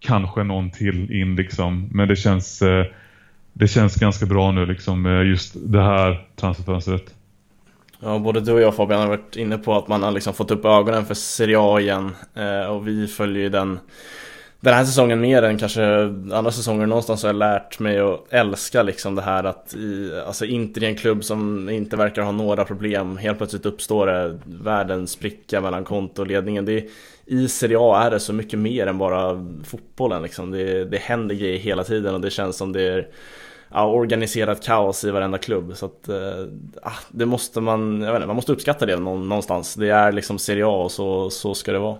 Kanske någon till in liksom. Men det känns, eh, det känns ganska bra nu liksom, eh, just det här transferfönstret. Ja, både du och jag Fabian har varit inne på att man har liksom fått upp ögonen för Serie A igen. Eh, och vi följer ju den den här säsongen mer än kanske andra säsonger någonstans har jag lärt mig att älska liksom det här att i, alltså Inter i en klubb som inte verkar ha några problem helt plötsligt uppstår det världens spricka mellan konto och ledningen. Det, I Serie A är det så mycket mer än bara fotbollen liksom. Det, det händer grejer hela tiden och det känns som det är ja, organiserat kaos i varenda klubb. Så att, eh, ah, det måste man, jag vet inte, man måste uppskatta det någonstans. Det är liksom Serie A och så, så ska det vara.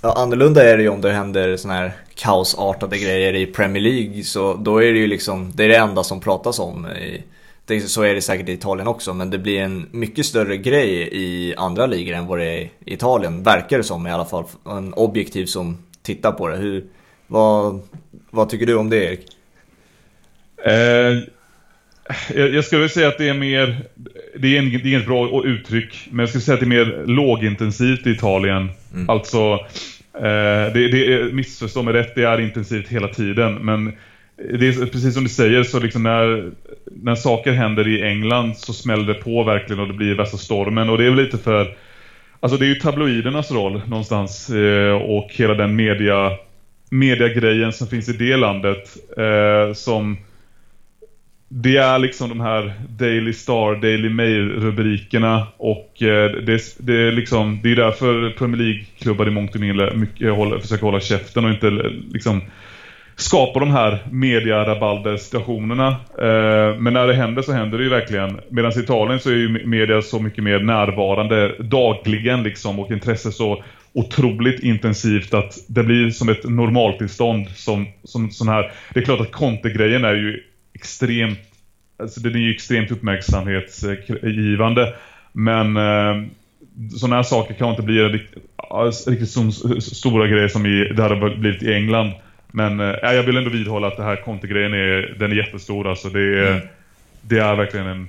Ja, annorlunda är det ju om det händer sådana här kaosartade grejer i Premier League. Så då är det ju liksom, det är det enda som pratas om. I, det, så är det säkert i Italien också, men det blir en mycket större grej i andra ligor än vad det är i Italien. Verkar det som i alla fall. En objektiv som tittar på det. Hur, vad, vad tycker du om det Erik? Eh, jag, skulle säga att det är mer, det är, en, det är inget bra uttryck, men jag skulle säga att det är mer lågintensivt i Italien. Mm. Alltså, eh, det, det är, missförstå mig rätt, det är intensivt hela tiden, men det är precis som du säger, så liksom när, när saker händer i England så smäller det på verkligen och det blir värsta stormen. Och det är väl lite för... Alltså det är ju tabloidernas roll någonstans eh, och hela den media, mediagrejen som finns i det landet eh, som det är liksom de här Daily Star, Daily Mail-rubrikerna och eh, det, det, är liksom, det är därför Premier League-klubbar i mångt och mycket håller, försöker hålla käften och inte eh, liksom skapa de här media-rabalder-situationerna. Eh, men när det händer så händer det ju verkligen. Medan i Italien så är ju media så mycket mer närvarande dagligen liksom och intresse så otroligt intensivt att det blir som ett normaltillstånd som, som sån här. Det är klart att Conte-grejen är ju extremt alltså den är ju extremt uppmärksamhetsgivande men eh, sådana här saker kan inte bli riktigt, så stora grejer som i, det hade blivit i England men eh, jag vill ändå vidhålla att det här kontegrejen är, den är jättestor alltså det är, mm. det är verkligen en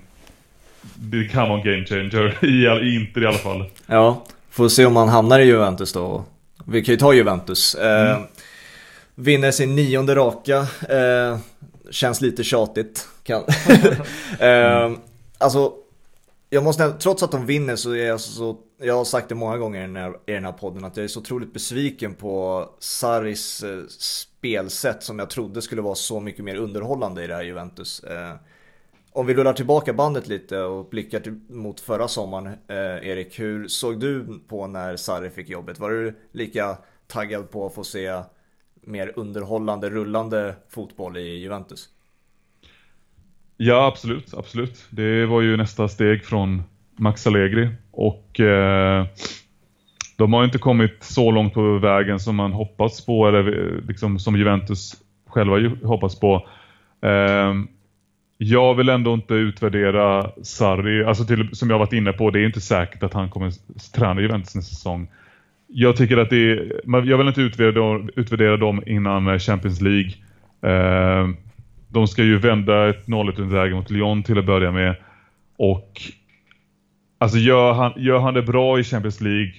det kan vara en game changer i, i Inter i alla fall. Ja, får se om han hamnar i Juventus då. Vi kan ju ta Juventus. Eh, mm. vinner sin nionde raka. Eh, känns lite tjatigt. Kan. eh, alltså, jag måste, trots att de vinner så är jag så, jag har sagt det många gånger i den här, i den här podden att jag är så otroligt besviken på Saris eh, spelsätt som jag trodde skulle vara så mycket mer underhållande i det här Juventus. Eh, om vi rullar tillbaka bandet lite och blickar till, mot förra sommaren, eh, Erik, hur såg du på när Sarri fick jobbet? Var du lika taggad på att få se mer underhållande, rullande fotboll i Juventus? Ja, absolut, absolut. Det var ju nästa steg från Max Allegri och eh, de har inte kommit så långt på vägen som man hoppats på eller eh, liksom som Juventus själva hoppats på. Eh, jag vill ändå inte utvärdera Sarri, alltså till, som jag varit inne på, det är inte säkert att han kommer träna Juventus nästa säsong. Jag tycker att det är, jag vill inte utvärdera, utvärdera dem innan eh, Champions League. Eh, de ska ju vända ett 0-1 läge mot Lyon till att börja med. Och alltså gör han, gör han det bra i Champions League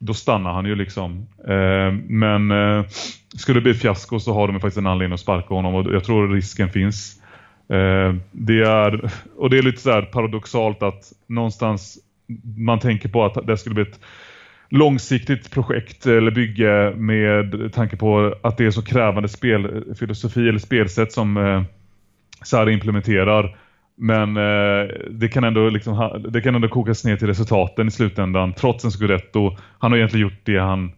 då stannar han ju liksom. Eh, men eh, skulle det bli fiasko så har de faktiskt en anledning att sparka honom och jag tror risken finns. Eh, det är, och det är lite så paradoxalt att någonstans man tänker på att det skulle bli ett långsiktigt projekt eller bygge med tanke på att det är så krävande spelfilosofi eller spelsätt som eh, Sarri implementerar. Men eh, det, kan ändå liksom, det kan ändå kokas ner till resultaten i slutändan trots en scudetto. Han har egentligen gjort det, han,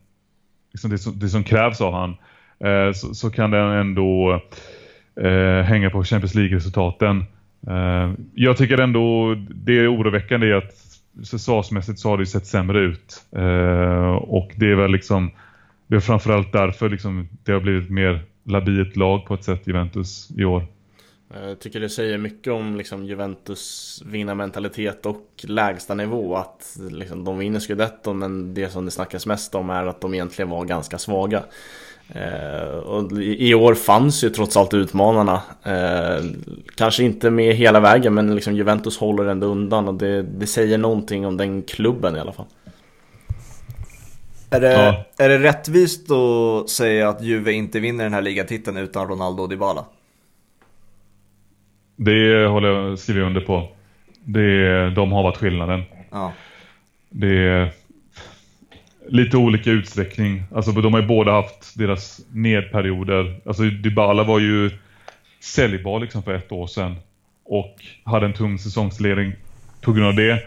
liksom det, som, det som krävs av han. Eh, så, så, kan den ändå eh, hänga på Champions League-resultaten. Eh, jag tycker ändå det är oroväckande att säsongsmässigt så har det ju sett sämre ut. Eh, och det är väl liksom det är framförallt därför liksom det har blivit mer labilt lag på ett sätt Juventus i år. Eh, jag tycker det säger mycket om liksom, Juventus vinnarmentalitet och lägsta nivå. Att liksom, de vinner scudetton men det som det snackas mest om är att de egentligen var ganska svaga. Eh, och I år fanns ju trots allt utmanarna. Eh, kanske inte med hela vägen men liksom Juventus håller ändå undan och det, det säger någonting om den klubben i alla fall. Är det, ja. är det rättvist att säga att Juve inte vinner den här ligatiteln utan Ronaldo och Dybala? Det håller jag, skriver jag under på. Det, de har varit skillnaden. Ja. Det lite olika utsträckning. Alltså de har ju båda haft deras nedperioder. Alltså Dybala var ju säljbar liksom för ett år sedan. Och hade en tung säsongsledning på grund av det.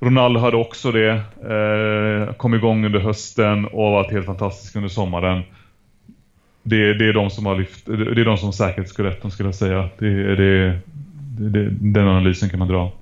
Ronaldo hade också det. Eh, kom igång under hösten och varit helt fantastisk under sommaren. Det, det är de som har lyft, det är de som säkert skulle rätt, skulle jag säga. Det, det, det, den analysen kan man dra.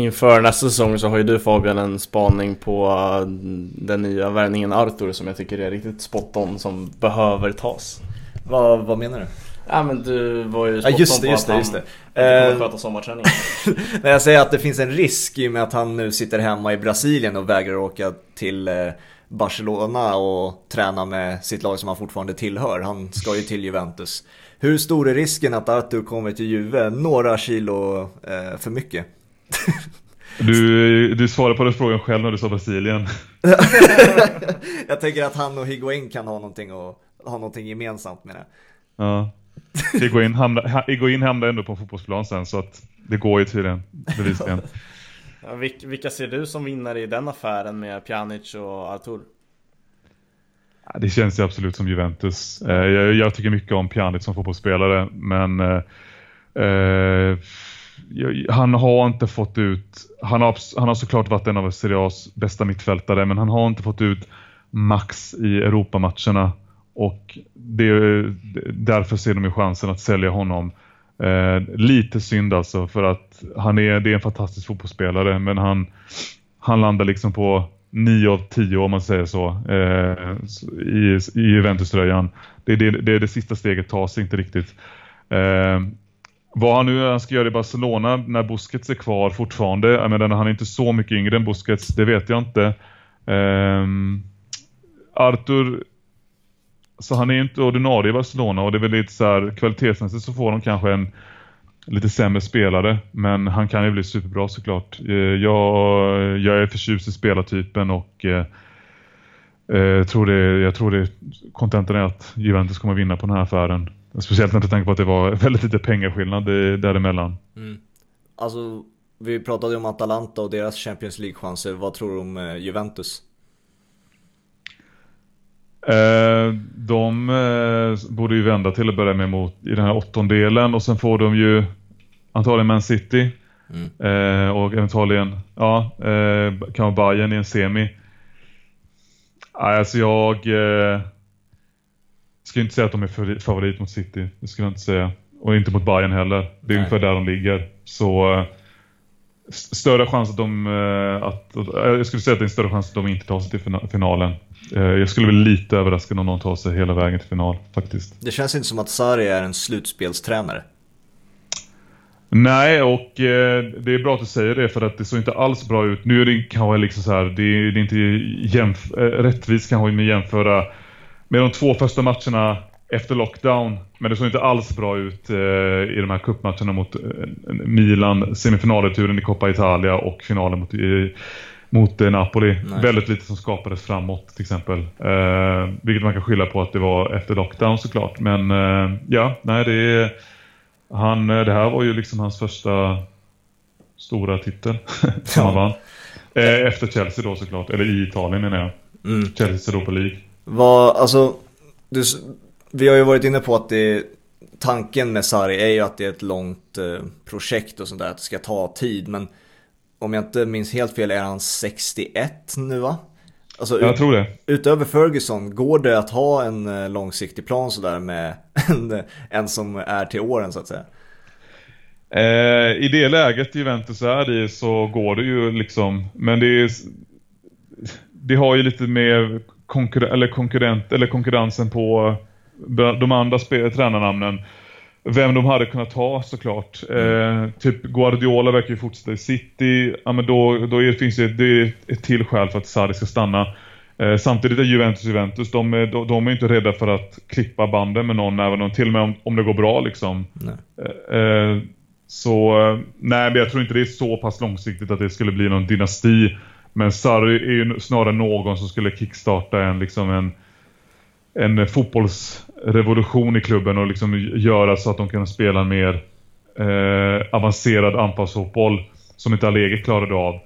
Inför nästa säsong så har ju du Fabian en spaning på uh, den nya värvningen Arthur som jag tycker är riktigt spot on som behöver tas. Vad, vad menar du? Ja men du var ju spot ja, just det, just det, just det. kommer uh, sköta sommarträningen. När jag säger att det finns en risk i och med att han nu sitter hemma i Brasilien och vägrar åka till uh, Barcelona och träna med sitt lag som han fortfarande tillhör. Han ska ju till Juventus. Hur stor är risken att Arthur kommer till Juve några kilo för mycket? Du, du svarar på den frågan själv när du sa Brasilien. jag tänker att han och Higuain kan ha någonting, och, ha någonting gemensamt med det. Ja. Higuain hamnar, Higuain hamnar ändå på fotbollsplan sen så att det går ju tydligen bevisligen. Ja, vilka ser du som vinnare i den affären med Pjanic och Artur? Det känns ju absolut som Juventus. Eh, jag, jag tycker mycket om Pjanic som fotbollsspelare men eh, eh han har inte fått ut, han har, han har såklart varit en av Serie A's bästa mittfältare men han har inte fått ut max i Europamatcherna och det, därför ser de ju chansen att sälja honom. Eh, lite synd alltså för att han är, det är en fantastisk fotbollsspelare men han, han landar liksom på 9 av 10 om man säger så eh, i, i Juventus-tröjan. Det, det, det, det sista steget tas inte riktigt. Eh, vad han nu han ska göra i Barcelona när Busquets är kvar fortfarande. Jag menar, han är inte så mycket yngre än Busquets, det vet jag inte. Ehm, um, Arthur så han är inte ordinarie i Barcelona och det är väl lite så här kvalitetsmässigt så får de kanske en lite sämre spelare men han kan ju bli superbra såklart. Eh, jag, jag är förtjust i spelartypen och eh, eh, tror det, jag tror det kontentan är att Juventus kommer vinna på den här affären. Speciellt när du tänker på att det var väldigt lite pengaskillnad däremellan. Mm. Alltså, vi pratade om Atalanta och deras Champions League-chanser. Vad tror du om eh, Juventus? Eh, de eh, borde ju vända till att börja med mot, i den här åttondelen och sen får de ju antagligen Man City mm. eh, och eventualigen ja, eh, kan vara Bayern i en semi. Alltså jag eh, ska inte säga att de är favorit mot City, det skulle jag inte säga. Och inte mot Bayern heller. Det är Nej. ungefär där de ligger. Så eh, större chans att de... Eh, att, att, jag skulle säga att det är en större chans att de inte tar sig till finalen. Eh, jag skulle bli lite överraskad om någon tar sig hela vägen till final faktiskt. Det känns inte som att Sarri är en slutspelstränare. Nej, och eh, det är bra att du säger det för att det såg inte alls bra ut. Nu är det kanske liksom så här, det är, det är inte jämf rättvist kanske med jämföra med de två första matcherna efter lockdown. Men det såg inte alls bra ut eh, i de här cupmatcherna mot eh, Milan, semifinalet i Coppa Italia och finalen mot, i, mot eh, Napoli. Nej. Väldigt lite som skapades framåt till exempel. Eh, vilket man kan skylla på att det var efter lockdown såklart. Men eh, ja, nej det är han, eh, det här var ju liksom hans första stora titel som han vann. Efter Chelsea då såklart, eller i Italien menar jag. Mm. Chelsea Europa League. Vad, alltså, du, vi har ju varit inne på att det, tanken med Sarri är ju att det är ett långt eh, projekt och sånt där, att det ska ta tid. Men om jag inte minns helt fel är han 61 nu va? Alltså, jag tror det. Utöver Ferguson, går det att ha en eh, långsiktig plan sådär med en, en som är till åren så att säga? Eh, I det läget Juventus är i så går det ju liksom, men det är det har ju lite mer konkur eller konkurrent eller konkurrensen på de andra tränarnamnen vem de hade kunnat ta såklart. Mm. Eh, typ Guardiola verkar ju fortsätta i City. Ja, men då, då är, finns det, det ett till skäl för att Sarri ska stanna. Eh, samtidigt är Juventus Juventus. De är, de, de är inte rädda för att klippa banden med någon, även om, till och med om, om det går bra. liksom. Eh, eh, så nej, men jag tror inte det är så pass långsiktigt att det skulle bli någon dynasti. Men Sarri är ju snarare någon som skulle kickstarta en, liksom en en fotbollsrevolution i klubben och liksom göra så att de kan spela mer eh, avancerad anfallsfotboll som inte Allegri klarade av.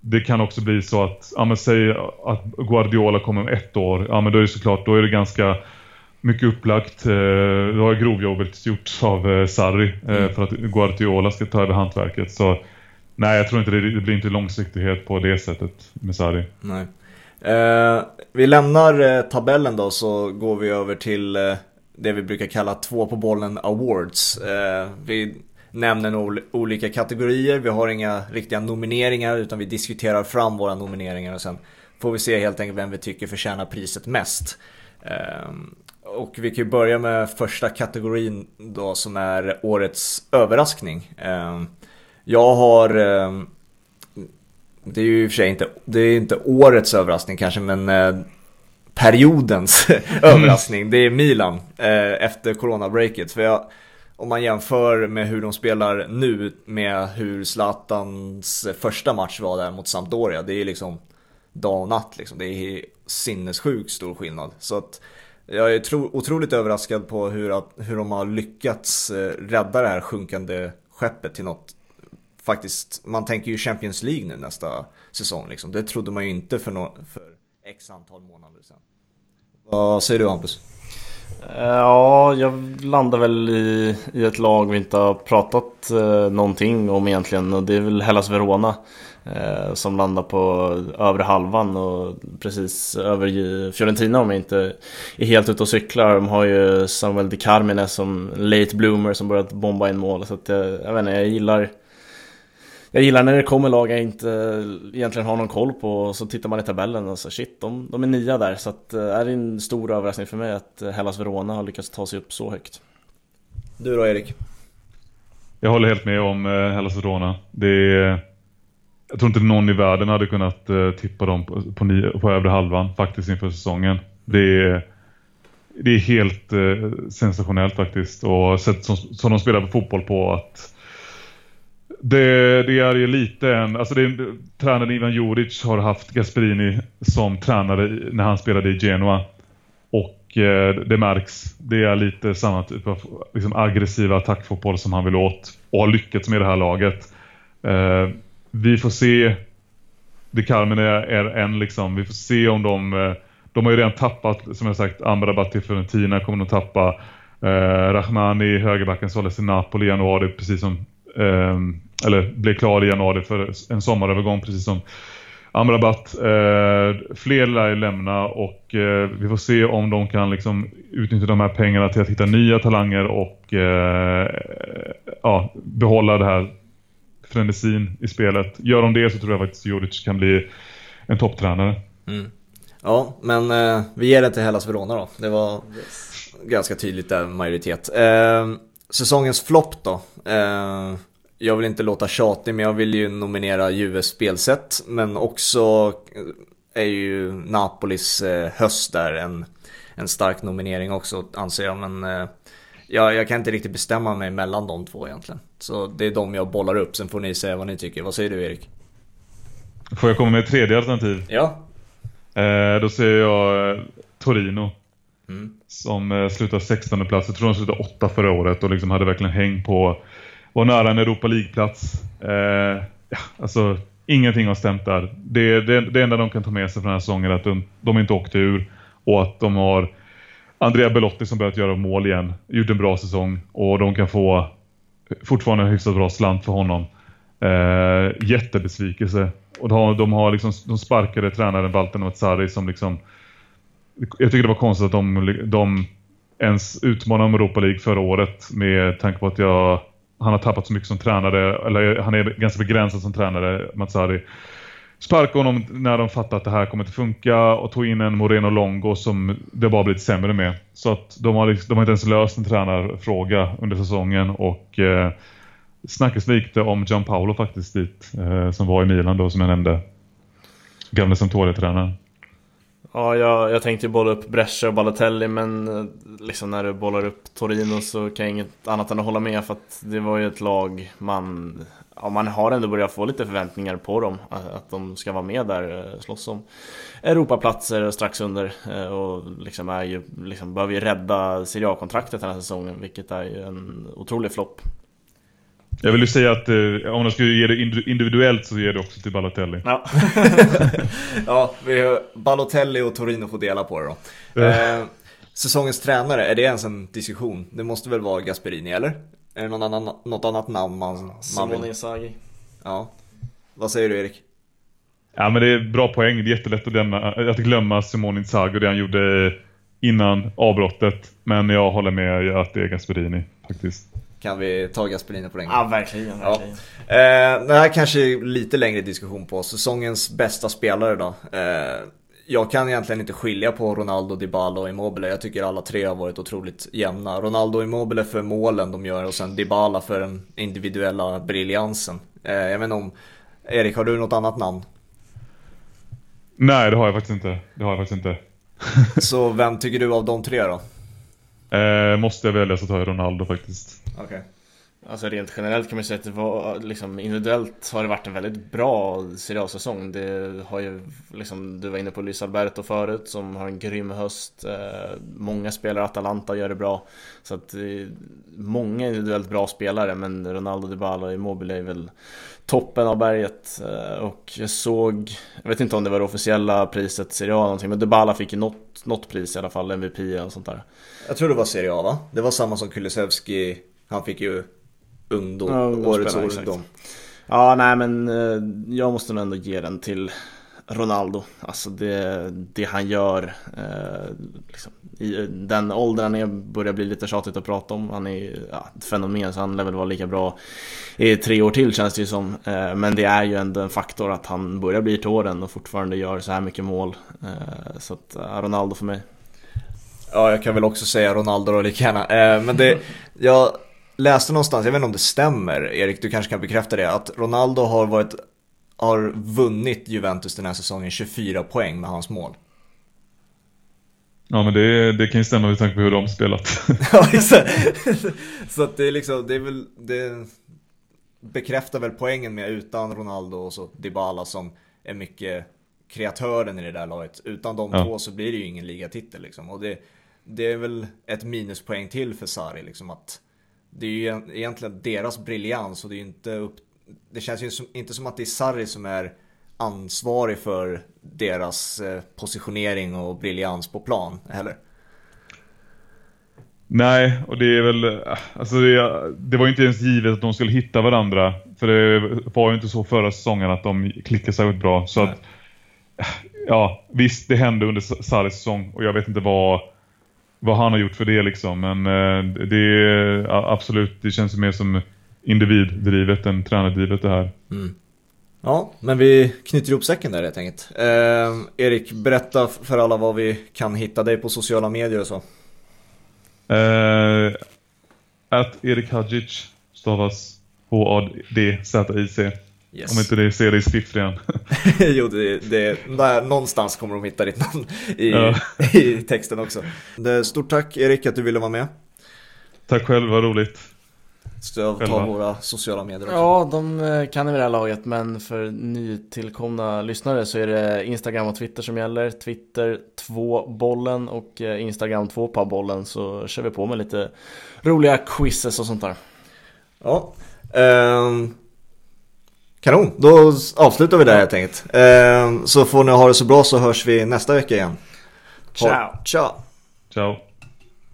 Det kan också bli så att, ja men säg att Guardiola kommer om ett år, ja men då är det såklart, då är det ganska mycket upplagt. Eh, då har grovjobbet gjorts av eh, Sarri eh, mm. för att Guardiola ska ta över hantverket. Så nej, jag tror inte det, det blir inte långsiktighet på det sättet med Sarri. Nej. Eh, vi lämnar eh, tabellen då så går vi över till eh, det vi brukar kalla två på bollen awards. Eh, vi nämner ol olika kategorier, vi har inga riktiga nomineringar utan vi diskuterar fram våra nomineringar och sen får vi se helt enkelt vem vi tycker förtjänar priset mest. Eh, och vi kan ju börja med första kategorin då som är årets överraskning. Eh, jag har eh, det är ju i och för sig inte, det är inte årets överraskning kanske, men eh, periodens överraskning. Det är Milan eh, efter coronabreaket. För jag, om man jämför med hur de spelar nu med hur Zlatans första match var där mot Sampdoria. Det är liksom dag och natt liksom. Det är sinnessjukt stor skillnad. Så att jag är tro, otroligt överraskad på hur, att, hur de har lyckats rädda det här sjunkande skeppet till något faktiskt, man tänker ju Champions League nu nästa säsong liksom. Det trodde man ju inte för, no för x antal månader sedan. Vad säger du Hampus? Eh, ja, jag landar väl i, i ett lag vi inte har pratat eh, någonting om egentligen och det är väl Hellas Verona eh, som landar på övre halvan och precis över Fiorentina om jag inte är helt ute och cyklar. De har ju Samuel Di Carmine som late bloomer som börjat bomba in mål så att jag, jag vet inte, jag gillar jag gillar när det kommer lag jag inte egentligen har någon koll på och så tittar man i tabellen och så shit, de, de är nia där. Så att, eh, är det en stor överraskning för mig att eh, Hellas Verona har lyckats ta sig upp så högt. Du då Erik? Jag håller helt med om eh, Hellas Verona. Det är, jag tror inte någon i världen hade kunnat tippa dem på, på, nio, på övre halvan faktiskt inför säsongen. Det är, det är helt eh, sensationellt faktiskt. Och sätt som, som de spelar på fotboll på att det, det, är ju lite en... Alltså det, tränaren Ivan Juric har haft Gasperini som tränare när han spelade i Genoa. Och eh, det märks. Det är lite samma typ av liksom, aggressiva attackfotboll som han vill åt. Och har lyckats med det här laget. Eh, vi får se. Det Carmen är, är en liksom. Vi får se om de... Eh, de har ju redan tappat, som jag sagt, Amrabat till Fiorentina kommer de tappa. Eh, Rahmani, högerbacken, såldes till Napoli i januari, precis som... Eh, eller blev klar i januari för en sommarövergång, precis som Amrabat. Eh, fler lär lämna och eh, vi får se om de kan liksom utnyttja de här pengarna till att hitta nya talanger och eh, ja, behålla det här frenesin i spelet. Gör de det så tror jag faktiskt Juric kan bli en topptränare. Mm. Ja, men eh, vi ger det till Hellas Verona då. Det var yes. ganska tydligt där majoritet. Eh, säsongens flopp då. Eh, jag vill inte låta tjatig men jag vill ju nominera Juves spelsätt. Men också är ju Napolis eh, höst där en, en stark nominering också anser jag. Men eh, jag, jag kan inte riktigt bestämma mig mellan de två egentligen. Så det är de jag bollar upp, sen får ni säga vad ni tycker. Vad säger du Erik? Får jag komma med ett tredje alternativ? Ja. Eh, då säger jag eh, Torino. Mm. Som eh, slutar 16 plats. Jag tror de slutade 8 förra året och liksom hade verkligen häng på var nära en Europa League-plats. Eh, ja, alltså, ingenting har stämt där. Det, det, det enda de kan ta med sig från den här säsongen är att de, de inte åkte ur och att de har Andrea Belotti som börjat göra mål igen. Gjort en bra säsong och de kan få fortfarande en hyfsat bra slant för honom. Eh, jättebesvikelse. Och de har, de har liksom, de sparkade tränaren Valten Matsari som liksom jag tycker det var konstigt att de, de ens utmanade om Europa League förra året med tanke på att jag han har tappat så mycket som tränare, eller han är ganska begränsad som tränare, Matsari. Sparkade honom när de fattade att det här kommer inte funka och tog in en Moreno Longo som det bara blivit sämre med. Så att de har, liksom, de har inte ens löst en tränarfråga under säsongen och eh, snackas lite om Gianpaolo faktiskt dit, eh, som var i Milan då som jag nämnde. Gamle Sampdoria-tränaren. Ja, jag, jag tänkte ju bolla upp Brescia och Balotelli men eh, liksom när du bollar upp Torino så kan jag inget annat än att hålla med för att det var ju ett lag man Ja, man har ändå börjat få lite förväntningar på dem eh, att de ska vara med där eh, slåss om Europaplatser strax under och liksom är ju, liksom behöver ju rädda Serie A-kontraktet den här säsongen vilket är ju en otrolig flopp. Jag vill ju säga att eh, om de skulle ge det individuellt så ger det också till Balotelli. Ja, ja vi har Balotelli och Torino får dela på det då. Eh, säsongens tränare, är det ens en diskussion? Det måste väl vara Gasperini, eller? Är det någon annan, något annat namn man, man vill? Inzaghi. Ja. Vad säger du Erik? Ja men det är bra poäng. Det är jättelätt att, lämna, att glömma Simone Inzaghi och det han gjorde innan avbrottet. Men jag håller med att det är Gasperini faktiskt kan vi ta Gasperini på den Ja, verkligen. verkligen. Ja. Eh, det här kanske är lite längre diskussion på. Säsongens bästa spelare då. Eh, jag kan egentligen inte skilja på Ronaldo, Dybala och Immobile. Jag tycker alla tre har varit otroligt jämna. Ronaldo och Immobile för målen de gör och sen Dybala för den individuella briljansen. Eh, jag vet om... Erik, har du något annat namn? Nej, det har jag faktiskt inte. Det har jag faktiskt inte. Så vem tycker du av de tre då? Eh, måste jag välja så tar jag Ronaldo faktiskt. Okej. Okay. Alltså rent generellt kan man säga att det var liksom individuellt har det varit en väldigt bra Serie A-säsong. Det har ju liksom, du var inne på Luis Alberto förut som har en grym höst. Eh, många spelare, Atalanta gör det bra. Så att eh, många individuellt bra spelare men Ronaldo, Dybala och Immobile är väl toppen av berget. Eh, och jag såg, jag vet inte om det var det officiella priset Serie A någonting men Dybala fick ju något, något pris i alla fall, MVP och sånt där. Jag tror det var Serie A va? Det var samma som Kulusevski, han fick ju ungdom, ja, årets ungdom. Ja, nej men eh, jag måste nog ändå ge den till Ronaldo. Alltså det, det han gör eh, liksom, i den åldern är börjar bli lite tjatigt att prata om. Han är ja, ett fenomen så han lär väl vara lika bra i tre år till känns det ju som. Eh, men det är ju ändå en faktor att han börjar bli till åren och fortfarande gör så här mycket mål. Eh, så att eh, Ronaldo för mig. Ja, jag kan väl också säga Ronaldo då lika gärna. Eh, men det, jag läste någonstans, jag vet inte om det stämmer, Erik, du kanske kan bekräfta det, att Ronaldo har varit har vunnit Juventus den här säsongen 24 poäng med hans mål. Ja men det, det kan ju stämma med tanke på hur de spelat. ja exakt. Så att det är liksom, det är väl, det bekräftar väl poängen med utan Ronaldo och så Dybala som är mycket kreatören i det där laget. Utan de ja. två så blir det ju ingen ligatitel liksom. Och det, det är väl ett minuspoäng till för Sari liksom att det är ju egentligen deras briljans och det är ju inte upp det känns ju som, inte som att det är Sarri som är ansvarig för deras eh, positionering och briljans på plan heller. Nej, och det är väl... Alltså det, det var ju inte ens givet att de skulle hitta varandra. För det var ju inte så förra säsongen att de klickade särskilt bra. Så Nej. att... Ja, visst det hände under Sarris säsong. Och jag vet inte vad, vad han har gjort för det liksom. Men eh, det är absolut, det känns mer som individdrivet än tränardrivet det här. Ja, men vi knyter ihop säcken där helt enkelt. Eh, Erik, berätta för alla vad vi kan hitta dig på sociala medier och så. Eh, att Erik Hadjic stavas H-A-D-Z-I-C. Yes. Om inte det ser det i skrift igen. jo, det, det, där, någonstans kommer de hitta ditt namn i, Ja. i texten också. Det, stort tack Erik att du ville vara med. Tack själv, vad roligt. Ska jag ta Själva. våra sociala medier också? Ja, de eh, kan i det här laget, men för nytillkomna lyssnare så är det Instagram och Twitter som gäller. Twitter 2 bollen och eh, Instagram 2 på bollen så kör vi på med lite roliga quizzes och sånt där. Ja. Ehm, kanon, då avslutar vi där helt enkelt. Ehm, så får ni ha det så bra så hörs vi nästa vecka igen. Ciao! Ciao! Ciao.